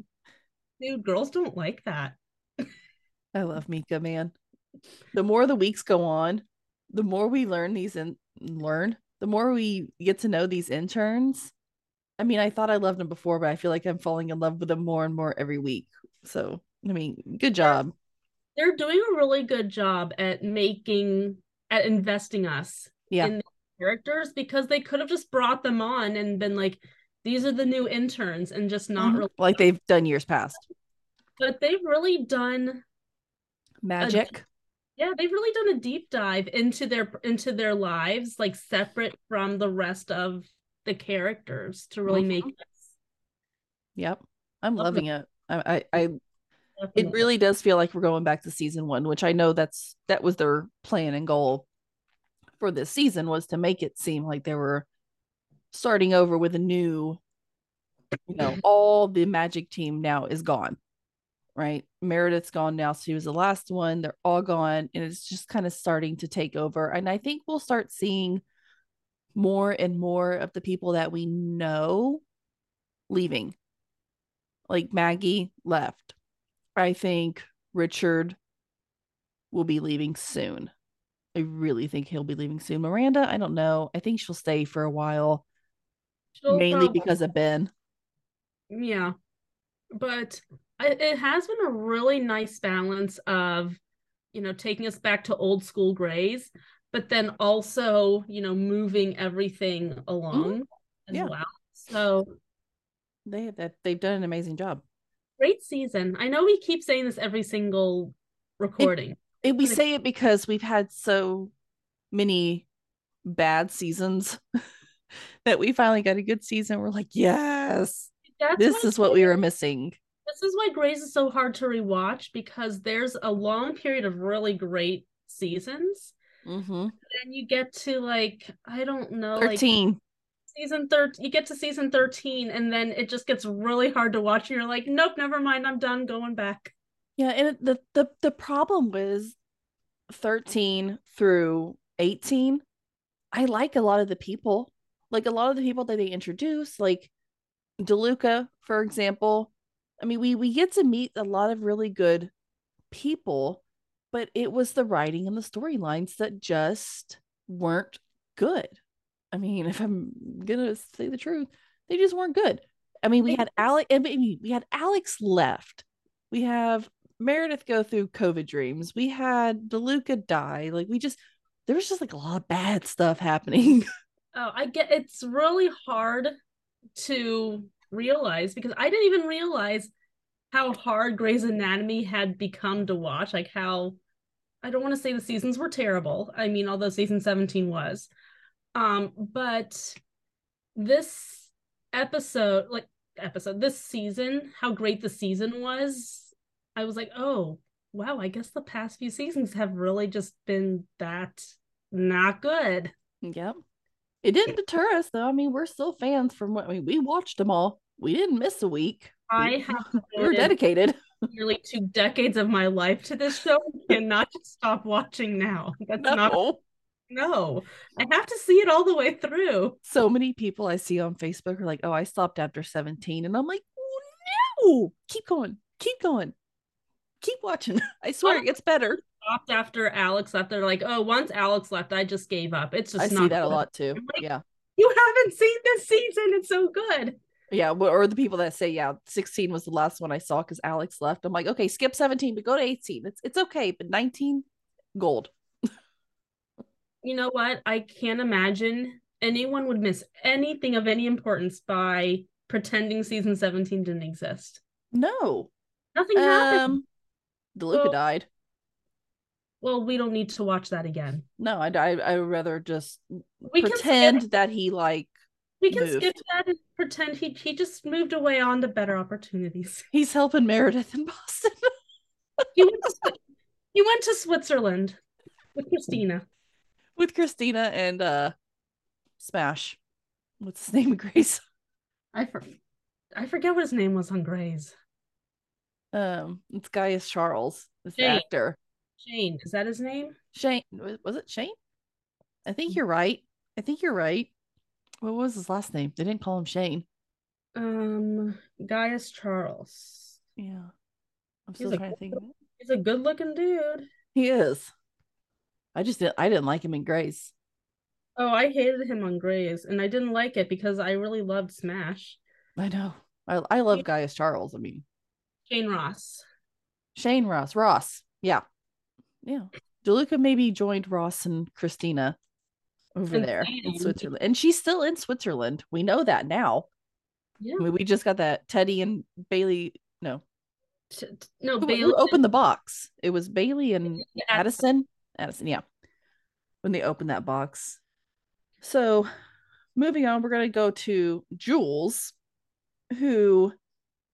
dude, girls don't like that. I love Mika, man. The more the weeks go on, the more we learn these and learn, the more we get to know these interns. I mean, I thought I loved them before, but I feel like I'm falling in love with them more and more every week. So, I mean, good job. They're doing a really good job at making at investing us Yeah. in characters because they could have just brought them on and been like, these are the new interns and just not Mhm. really like they've done years past. but they've really done Magic. Yeah they've really done a deep dive into their into their lives like separate from the rest of the characters to really make Mhm. us Yep. I'm Love loving it. I, I, I it really does feel like we're going back to season one, which I know that's that was their plan and goal for this season was to make it seem like they were starting over with a new, you know, all the magic team now is gone. Right. Meredith's gone now. She was the last one. They're all gone. And it's just kind of starting to take over. And I think we'll start seeing more and more of the people that we know leaving. Like Maggie left. I think Richard will be leaving soon. I really think he'll be leaving soon. Miranda, I don't know. I think she'll stay for a while, She'll mainly probably- because of Ben. yeah but It has been a really nice balance of you know taking us back to old school Grey's but then also you know moving everything mm-hmm. along as Yeah. well so They that they've done an amazing job. great season i know we keep saying this every single recording And we say it because we've had so many bad seasons that we finally got a good season. We're like, yes, That's this is what we were missing. This is why Grey's is so hard to rewatch because there's a long period of really great seasons Mm-hmm. and you get to like i don't know like 13. season 13 you get to season 13 and then it just gets really hard to watch and you're like nope never mind i'm done going back Yeah, and it- the the the problem was 13 through 18. I like a lot of the people. Like a lot of the people that they introduce, like DeLuca, for example. I mean, we we get to meet a lot of really good people, but it was the writing and the storylines that just weren't good. I mean, if I'm gonna say the truth, they just weren't good. I mean, we had Alex. I mean, we had Alex left. We have Meredith go through COVID dreams. We had DeLuca die. Like we just there was just like a lot of bad stuff happening. oh i get it's really hard to realize because i didn't even realize how hard Grey's Anatomy had become to watch like how i don't want to say the seasons were terrible i mean although season 17 was um but this episode like episode this season how great the season was i was like oh wow i guess the past few seasons have really just been that not good yep. It didn't deter us though. I mean, we're still fans from what I mean, we watched them all. We didn't miss a week. i We- have we were devoted dedicated. nearly two decades of my life to this show I cannot just stop watching now that's not No. no i have to see it all the way through So many people I see on Facebook are like, "Oh, I stopped after 17." And I'm like, "Oh, no. Keep going. Keep going. Keep watching. I swear it gets better." Stopped after alex left they're like oh once alex left i just gave up it's just I not see that a lot too. Like- Yeah. you haven't seen this season it's so good Yeah, or the people that say, "Yeah, 16 was the last one I saw because Alex left." I'm like, "Okay, skip 17, but go to 18. It's it's okay, but 19, gold." you know what i can't imagine anyone would miss anything of any importance by pretending season 17 didn't exist No, nothing happened um, DeLuca Well- died. Well, we don't need to watch that again. No, I I, I rather just We pretend that he like we can moved. skip that and pretend he he just moved away on to better opportunities. he's helping Meredith in Boston. He went to he went to Switzerland with Cristina. with Cristina and uh Smash. What's his name? Grace. I for, I forget what his name was on Grey's. Um, it's Gaius Charles, this actor. Shane, is that his name? Shane was it Shane? I think Mm. you're right. I think you're right. What was his last name? They didn't call him Shane. Um, Gaius Charles. Yeah. I'm still a trying to think of it. He's a good-looking dude. He is. I just didn't I didn't like him in Grace. Oh, I hated him on Grey's, and I didn't like it because I really loved Smash. I know. I I love Gaius Charles. I mean Shane Ross. Shane Ross. Ross. Yeah. Yeah. DeLuca maybe joined Ross and Cristina over And there in Switzerland. And she's still in Switzerland. We know that now. Yeah. I mean, we just got that Teddy and Bailey. No, no, Bailey. who opened the box? It was Bailey and Addison. Addison. Addison, yeah. When they opened that box. So, moving on, we're going to go to Jules, who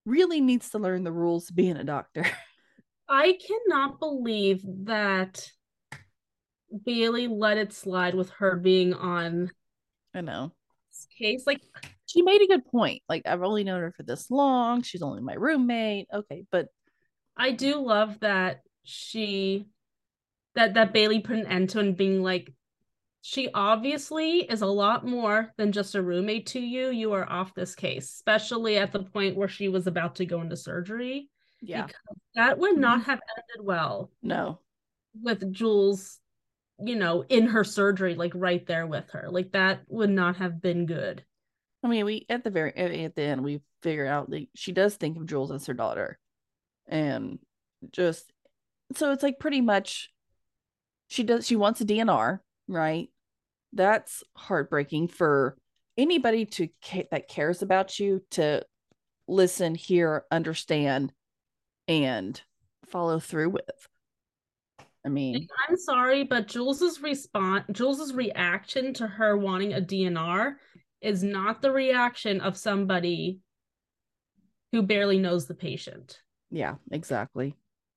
really needs to learn the rules of being a doctor. I cannot believe that Bailey let it slide with her being on I know. this case. Like, She made a good point. Like, I've only known her for this long. She's only my roommate. Okay, but I do love that she that that Bailey put an end to and being like she obviously is a lot more than just a roommate to you. You are off this case, especially at the point where she was about to go into surgery. Yeah, Because that would not mm-hmm. have ended well no. with Jules, you know, in her surgery, like right there with her. Like that would not have been good. I mean, we at the very at the end we figure out that she does think of Jules as her daughter, and just so it's like pretty much she does she wants a DNR, right? That's heartbreaking for anybody to that cares about you to listen, hear, understand, and follow through with. I mean, I'm sorry, but Jules's response, Jules's reaction to her wanting a DNR is not the reaction of somebody who barely knows the patient, yeah, exactly.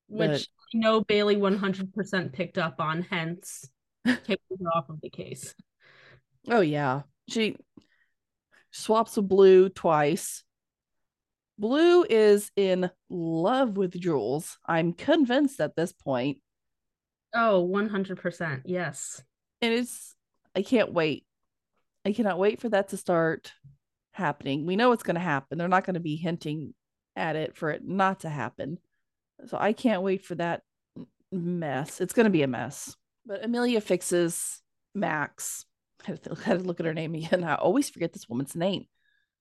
which But- I know Bailey 100% picked up on, hence taking her off of the case. Oh yeah. She swaps with Blue twice. Blue is in love with Jules. I'm convinced at this point. Oh, 100%. Yes. And it's I can't wait. I cannot wait for that to start happening. We know it's going to happen. They're not going to be hinting at it for it not to happen. So I can't wait for that mess. It's going to be a mess. But Amelia fixes Max. I had to, I had to look at her name again. I always forget this woman's name.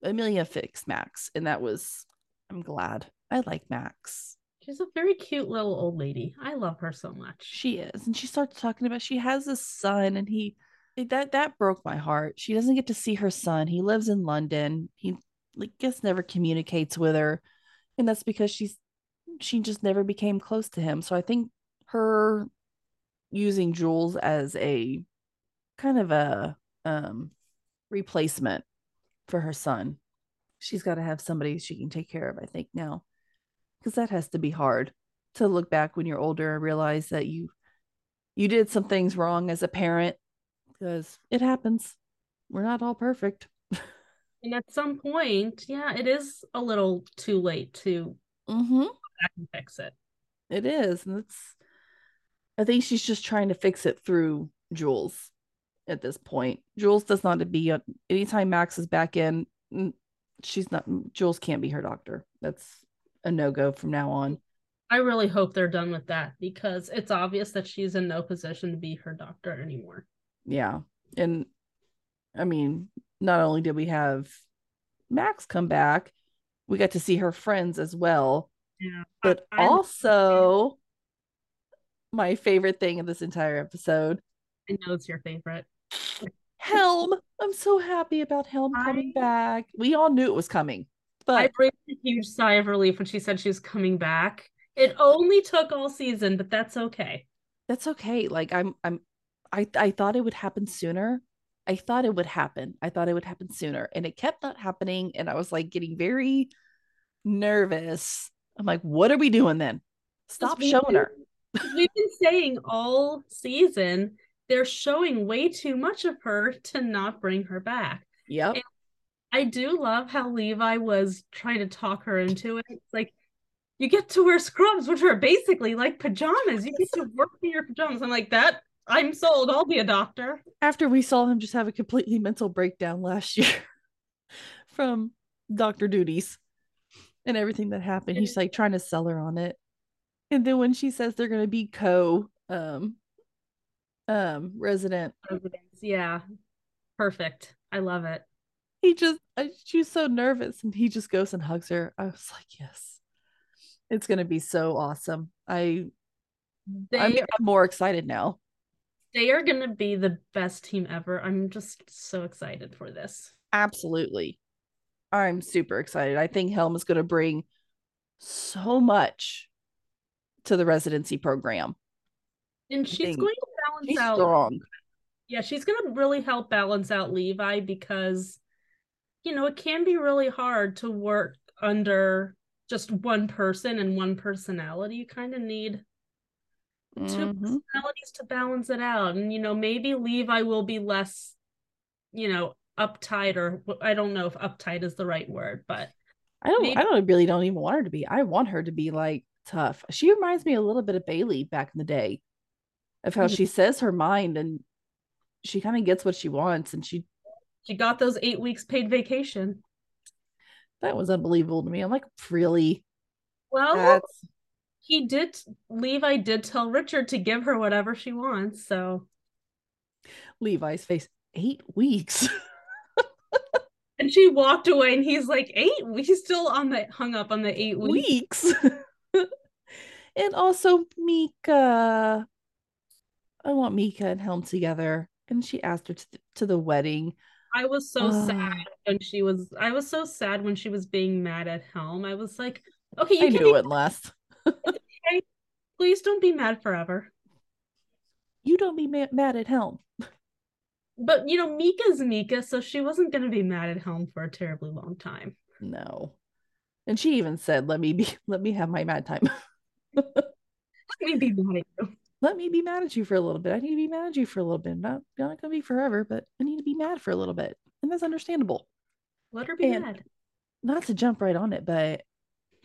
Amelia fixed Max, and that was. I'm glad. I like Max. She's a very cute little old lady. I love her so much. She is, and she starts talking about she has a son, and he that that broke my heart. She doesn't get to see her son. He lives in London. He like guess never communicates with her, and that's because she's she just never became close to him. So I think her using Jules as a kind of a um replacement for her son. She's got to have somebody she can take care of, I think now. Cuz that has to be hard to look back when you're older and realize that you you did some things wrong as a parent because it happens. We're not all perfect. And at some point, yeah, it is a little too late to Mm-hmm. go back and fix it. It is. And it's I think she's just trying to fix it through Jules at this point. Jules does not to be anytime Max is back in, mm, she's not Jules can't be her doctor. That's a no-go from now on. I really hope they're done with that because it's obvious that she's in no position to be her doctor anymore. Yeah. And I mean, not only did we have Max come back, we got to see her friends as well. Yeah. But I- I- also, my favorite thing in this entire episode I know it's your favorite. Helm. I'm so happy about Helm coming I- back. We all knew it was coming, But I breathed a huge sigh of relief when she said she was coming back. It only took all season, but that's okay. that's okay. Like I'm I'm I I thought it would happen sooner. I thought it would happen. I thought it would happen sooner. And it kept not happening. And I was like getting very nervous. I'm like, what are we doing then? Stop showing her. We've been saying all season they're showing way too much of her to not bring her back. Yep. And- I do love how Levi was trying to talk her into it. It's like you get to wear scrubs, which are basically like pajamas. You get to work in your pajamas. I'm like, that I'm sold. I'll be a doctor. After we saw him just have a completely mental breakdown last year from doctor duties and everything that happened, he's like trying to sell her on it. And then when she says they're gonna be co um um resident, Residents. Yeah. Perfect. I love it. he just I, she's so nervous and he just goes and hugs her. I was like, yes. It's gonna be so awesome. I They I'm, I'm more excited now. they are gonna be the best team ever. I'm just so excited for this. Absolutely. I'm super excited. I think Helm is going to bring so much to the residency program. And she's going to balance She's out strong. Yeah, she's going to really help balance out Levi because, you know, it can be really hard to work under just one person and one personality. You kind of need two Mhm. personalities to balance it out. And, you know, maybe Levi will be less, you know, uptight or I don't know if uptight is the right word, but I don't. maybe- I don't really don't even want her to be. I want her to be like tough. She reminds me a little bit of Bailey back in the day, of how Mhm. she says her mind and she kind of gets what she wants. And she she got those eight weeks paid vacation. that was unbelievable to me. I'm like, really? Well, That's he did, Levi did tell Richard to give her whatever she wants. So, Levi's face. Eight weeks. And she walked away, and he's like, eight? He's still on the hung up on the eight weeks. weeks. and also Mika. I want Mika and Helm together. And she asked her to, to the wedding. I was so Ah. sad when she was. I was so sad when she was being mad at Helm. I was like, okay, you I can knew be, it wouldn't last. please don't be mad forever. You don't be ma- mad at Helm. But you know, Mika's Mika, so she wasn't going to be mad at Helm for a terribly long time. No. And she even said, "Let me be. Let me have my mad time. Let me be mad at you. Let me be mad at you for a little bit. I need to be mad at you for a little bit. Not not gonna be forever, but I need to be mad for a little bit, and that's understandable. Let her be And- mad. Not to jump right on it, but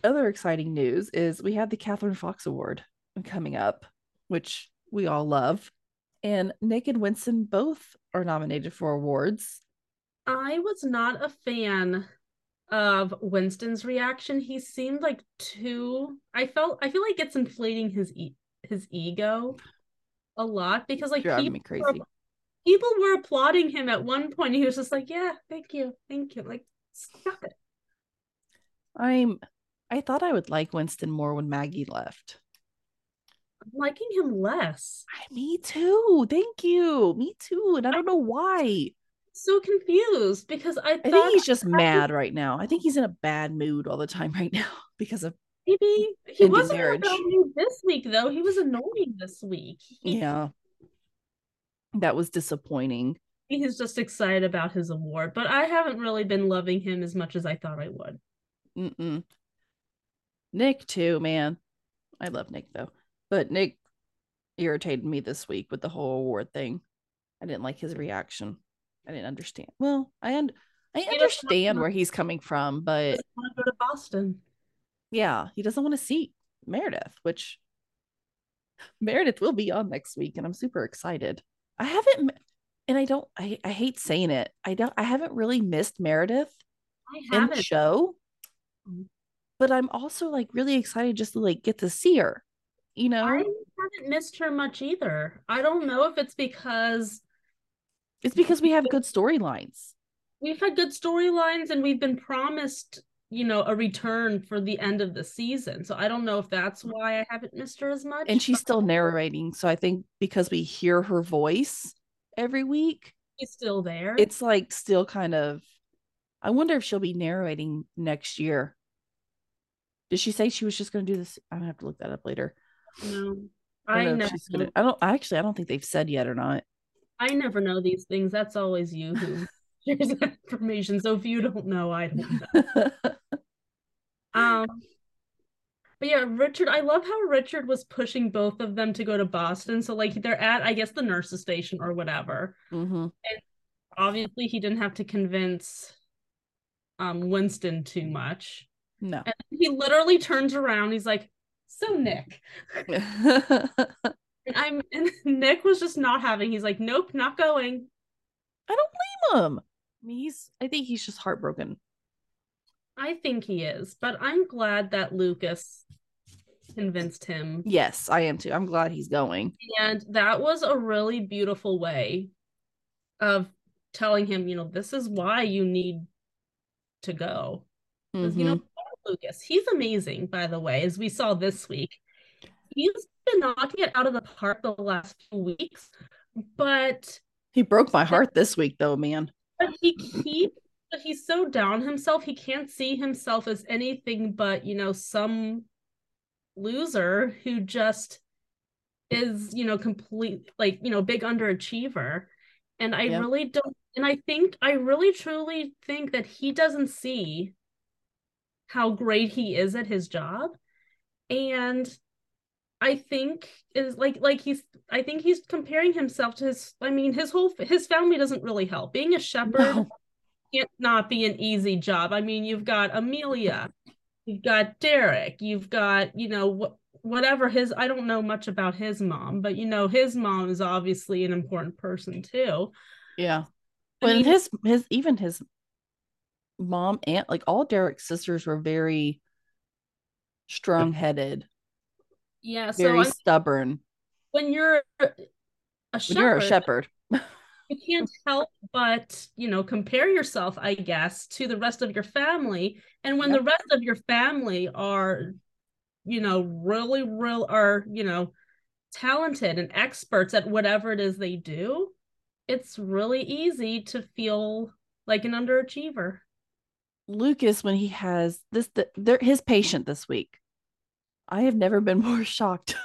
other exciting news is we have the Catherine Fox Award coming up, which we all love, and Nick and Winston both are nominated for awards. I was not a fan of Winston's reaction. He seemed like too. I felt. I feel like it's inflating his e- his ego a lot because like Driving people me were, people were applauding him at one point. He was just like, "Yeah, thank you, thank you." Like, stop it. I'm. I thought I would like Winston more when Maggie left. I'm liking him less. I, me too. Thank you. Me too. And I don't know why. So confused because I I thought think he's just mad right now. I think he's in a bad mood all the time right now because of maybe he wasn't about this week though. He was annoying this week. He- yeah. That was disappointing. he's just excited about his award, but I haven't really been loving him as much as I thought I would. Mm-mm. Nick too, man. I love Nick though, but Nick irritated me this week with the whole award thing. I didn't like his reaction. I didn't understand. Well, I un- I understand where he's coming from, but I want to go to Boston. Yeah, he doesn't want to see Meredith, which Meredith will be on next week, and I'm super excited. I haven't, and I don't. I, I hate saying it. I don't. I haven't really missed Meredith I in the haven't. show, Mm. but I'm also like really excited just to like get to see her. You know, I haven't missed her much either. I don't know if it's because it's because we have good storylines. we've had good storylines and we've been promised, you know, a return for the end of the season. So I don't know if that's mm-hmm. why I haven't missed her as much. And she's but still narrating, so I think because we hear her voice every week, she's still there. it's like still kind of I wonder if she'll be narrating next year. Did she say she was just going to do this? I'm gonna have to look that up later. no. I I don't know never if she's gonna. I don't actually. I don't think they've said yet or not. I never know these things. That's always you who shares that information. So if you don't know, I don't know. Um, but yeah, Richard, I love how Richard was pushing both of them to go to Boston. So like they're at, I guess, the nurse's station or whatever. hmm Obviously, he didn't have to convince um Winston too much. No. And he literally turns around. He's like, "So Nick," and I'm and Nick was just not having. He's like, "Nope, not going." I don't blame him. I mean, he's. I think he's just heartbroken. I think he is, but I'm glad that Lucas convinced him Yes, I am too. I'm glad he's going. And that was a really beautiful way of telling him, you know, this is why you need to go. 'Cause, You know, Mhm. poor Lucas, he's amazing, by the way, as we saw this week. He's been knocking it out of the park the last few weeks, but he broke my heart this week, though, man. But he keeps but he's so down himself he can't see himself as anything but you know some loser who just is you know complete like you know big underachiever and i Yeah. really don't and i think i really truly think that he doesn't see how great he is at his job and i think is like like he's i think he's comparing himself to his i mean his whole his family doesn't really help being a shepherd No. can't not be an easy job. I mean, you've got Amelia, you've got Derek, you've got, you know, what whatever his I don't know much about his mom, but you know, his mom is obviously an important person too. Yeah. I But mean- his his even his mom and like all Derek's sisters were very strong headed, Yeah, so very I, stubborn. when you're a When you're a shepherd. you can't help but, you know, compare yourself, I guess, to the rest of your family. And when Yep. the rest of your family are, you know, really, real are, you know, talented and experts at whatever it is they do, it's really easy to feel like an underachiever. Lucas, when he has this, the, they're his patient this week. I have never been more shocked.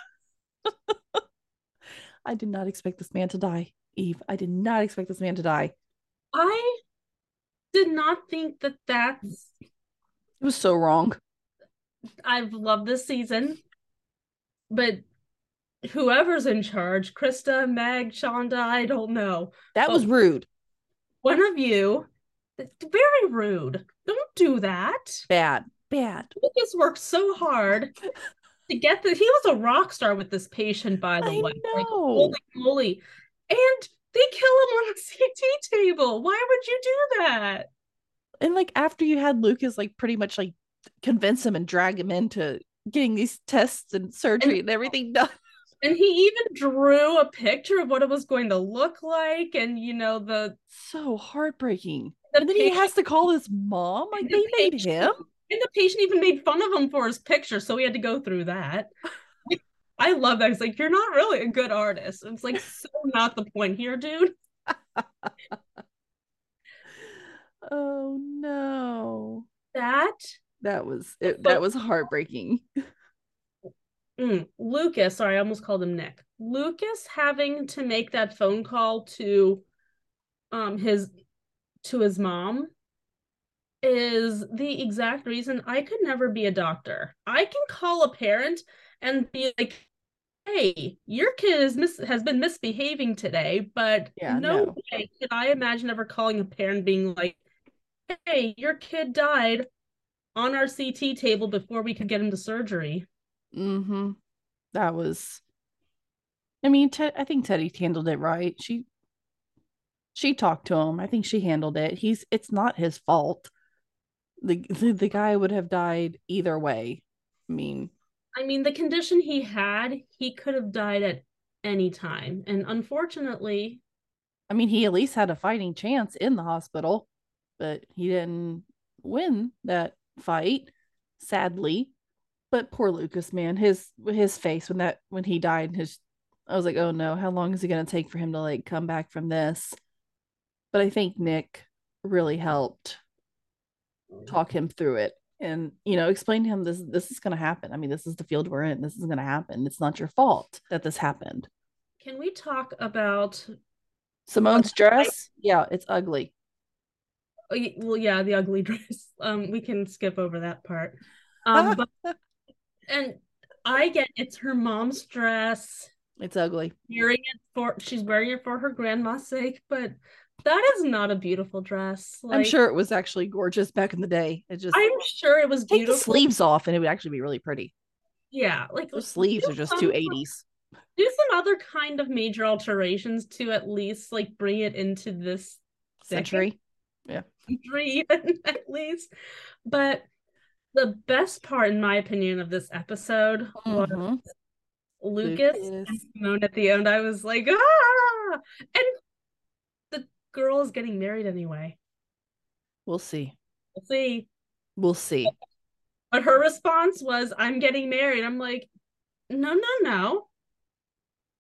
I did not expect this man to die, Eve. I did not expect this man to die. I did not think that that's It was so wrong. I've loved this season, but whoever's in charge, Krista, Meg, Shonda, I don't know. That was rude. One of you, very rude. Don't do that. Bad. Bad. Lucas worked so hard to get the. He was a rock star with this patient, by the I way. Like, holy moly! And they kill him on a CT table. Why would you do that? And like after you had Lucas like pretty much like convince him and drag him into getting these tests and surgery and everything done. And he even drew a picture of what it was going to look like, and you know the So heartbreaking. the And then he has to call his mom. Like And they the made him. And the patient even made fun of him for his picture, so we had to go through that. I love that. He's like, "You're not really a good artist." It's like so not the point here, dude. Oh no. That That was it, that was heartbreaking. mm, Lucas. Sorry, I almost called him Nick. Lucas having to make that phone call to, um, his to his mom is the exact reason I could never be a doctor. I can call a parent and be like, "Hey, your kid is mis- has been misbehaving today," but Yeah, no, no. way can I imagine ever calling a parent being like, "Hey, your kid died on our CT table before we could get him to surgery." Mm-hmm. That was I mean, I think Teddy handled it right. She she talked to him. I think she handled it. He's it's not his fault. The the, the guy would have died either way. I mean, I mean, the condition he had, he could have died at any time, and unfortunately, I mean, he at least had a fighting chance in the hospital, but he didn't win that fight, sadly. But poor Lucas, man, his his face when that when he died, his I was like, oh no, how long is it gonna take for him to like come back from this? But I think Nick really helped talk him through it. and you know explain to him this this is going to happen i mean this is the field we're in this is going to happen it's not your fault that this happened Can we talk about simone's dress yeah it's ugly oh, well yeah, the ugly dress. Um we can skip over that part. Um but and I get it's her mom's dress. it's ugly Wearing it for she's wearing it for her grandma's sake, but that is not a beautiful dress. i'm sure it was actually gorgeous back in the day it just I'm sure it was take beautiful. the sleeves off and it would actually be really pretty Yeah, like those sleeves are just too 80s Do some other kind of major alterations to at least like bring it into this century Yeah, century at least. But the best part, in my opinion, of this episode was Mhm. Lucas Lucas. and Simone at the end. I was like, ah! And the girl is getting married anyway. we'll see We'll see. we'll see But her response was, I'm getting married. I'm like, no, no, no.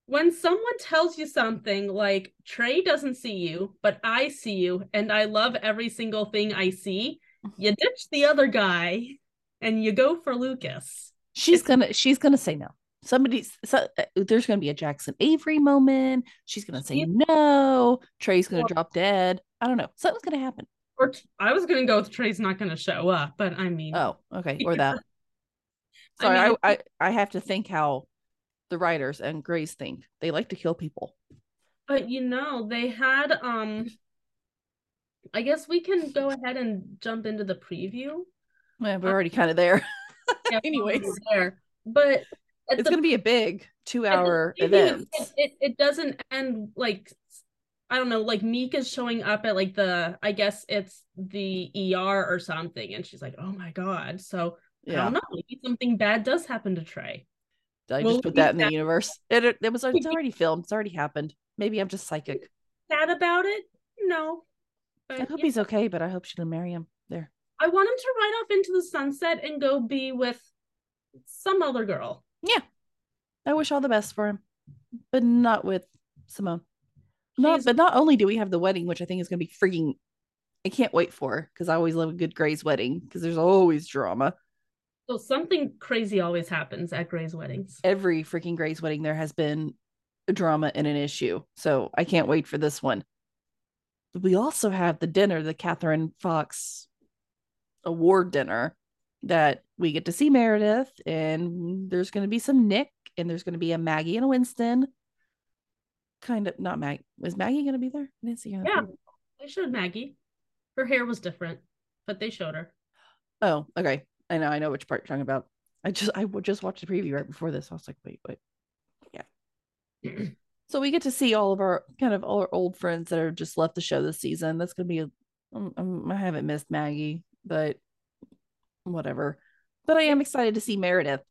When someone tells you something like, Trey doesn't see you, but I see you, and I love every single thing I see, you ditch the other guy and you go for Lucas. she's gonna she's gonna say no somebody's so, uh, there's gonna be a jackson avery moment. She's gonna say Yeah. no. Trey's gonna Well- drop dead. I don't know. Something's gonna happen. Or I was gonna go with Trey's not gonna show up, but I mean, oh okay. Or that. Sorry I, mean- I i have to think how the writers and Grey's think. They like to kill people. But you know, they had um I guess we can go ahead and jump into the preview. yeah, we're already kind of there. Yeah, Anyways. there. But it's the gonna be a big two hour event It, it, it doesn't end like I don't know, like Meek is showing up at like the I guess it's the ER or something, and she's like, "Oh my god!" So I don't know, maybe something bad does happen to Trey. i We'll just put that in the universe it, it, it was it's already filmed it's already happened maybe i'm just psychic Sad about it? No. But i hope yeah, he's okay but i hope she didn't marry him there I want him to ride off into the sunset and go be with some other girl. I wish all the best for him, but not with Simone. Not, but not only do we have the wedding, which I think is going to be freaking. I can't wait for because I always love a good Grey's wedding because there's always drama. So something crazy always happens at Grey's weddings. Every freaking Grey's wedding, there has been a drama and an issue. So I can't wait for this one. We also have the dinner, the Catherine Fox award dinner that we get to see Meredith, and there's going to be some Nick, and there's going to be a Maggie and a Winston. Kind of not Maggie. Was Maggie going to be there? I didn't see her. Yeah. They showed Maggie. Her hair was different, but they showed her. Oh, okay. I know. I know which part you're talking about. I just I would just watched the preview right before this. I was like, wait, wait. Yeah. so we get to see all of our kind of all our old friends that are just left the show this season. That's gonna be. A, um, um, I haven't missed Maggie, but whatever. But I am excited to see Meredith.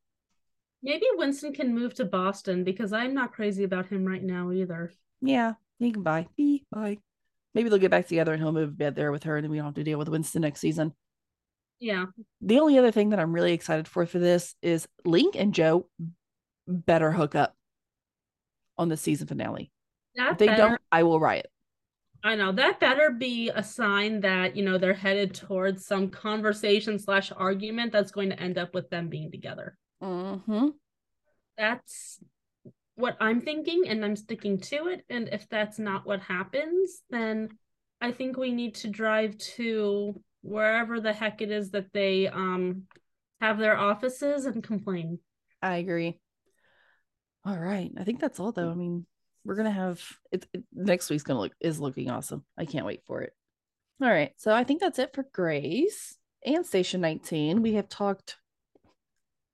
Maybe Winston can move to Boston because I'm not crazy about him right now either. Yeah, he can buy. Bye. Bye. Maybe they'll get back together and he'll move bed there with her, and then we don't have to deal with Winston next season. Yeah. The only other thing that I'm really excited for for this is Link and Jo better hook up on the season finale. If they better, don't, I will riot. I know that better be a sign that, you know, they're headed towards some conversation slash argument that's going to end up with them being together. Mm-hmm. That's what I'm thinking, and I'm sticking to it. And if that's not what happens, then I think we need to drive to wherever the heck it is that they um have their offices and complain. I agree. All right. I think that's all though. I mean, we're gonna have it, it next week's gonna look is looking awesome. I can't wait for it. All right. So I think that's it for Grey's and Station 19. We have talked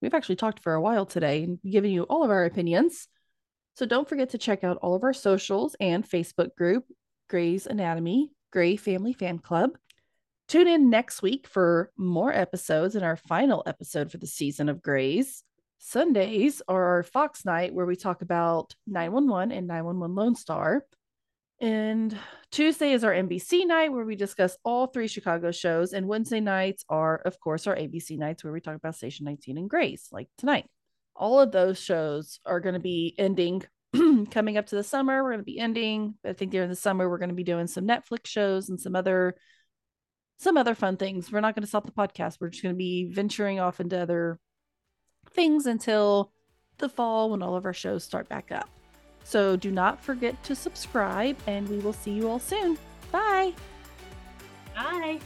we've actually talked for a while today and given you all of our opinions. So don't forget to check out all of our socials and Facebook group, Grey's Anatomy, Grey Family Fan Club. Tune in next week for more episodes and our final episode for the season of Grey's. Sundays are our Fox night where we talk about 911 and 911 Lone Star. And Tuesday is our NBC night where we discuss all three Chicago shows. And Wednesday nights are, of course, our ABC nights where we talk about Station 19 and Grey's, like tonight. All of those shows are going to be ending coming up to the summer. We're going to be ending. I think during the summer, we're going to be doing some Netflix shows and some other some other fun things. We're not going to stop the podcast. We're just going to be venturing off into other things until the fall when all of our shows start back up. So do not forget to subscribe, and we will see you all soon. Bye. Bye.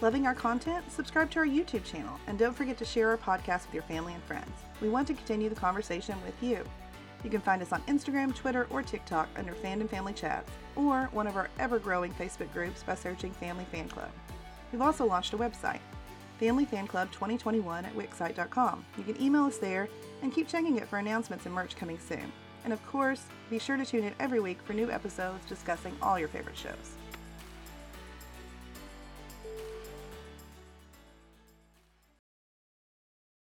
Loving our content? Subscribe to our YouTube channel and don't forget to share our podcast with your family and friends. We want to continue the conversation with you. You can find us on Instagram, Twitter, or TikTok under Fandom Family Chats, or one of our ever growing Facebook groups by searching Family Fan Club. We've also launched a website, Family Fan Club 2021 at Wixsite.com. You can email us there and keep checking it for announcements and merch coming soon. And of course, be sure to tune in every week for new episodes discussing all your favorite shows.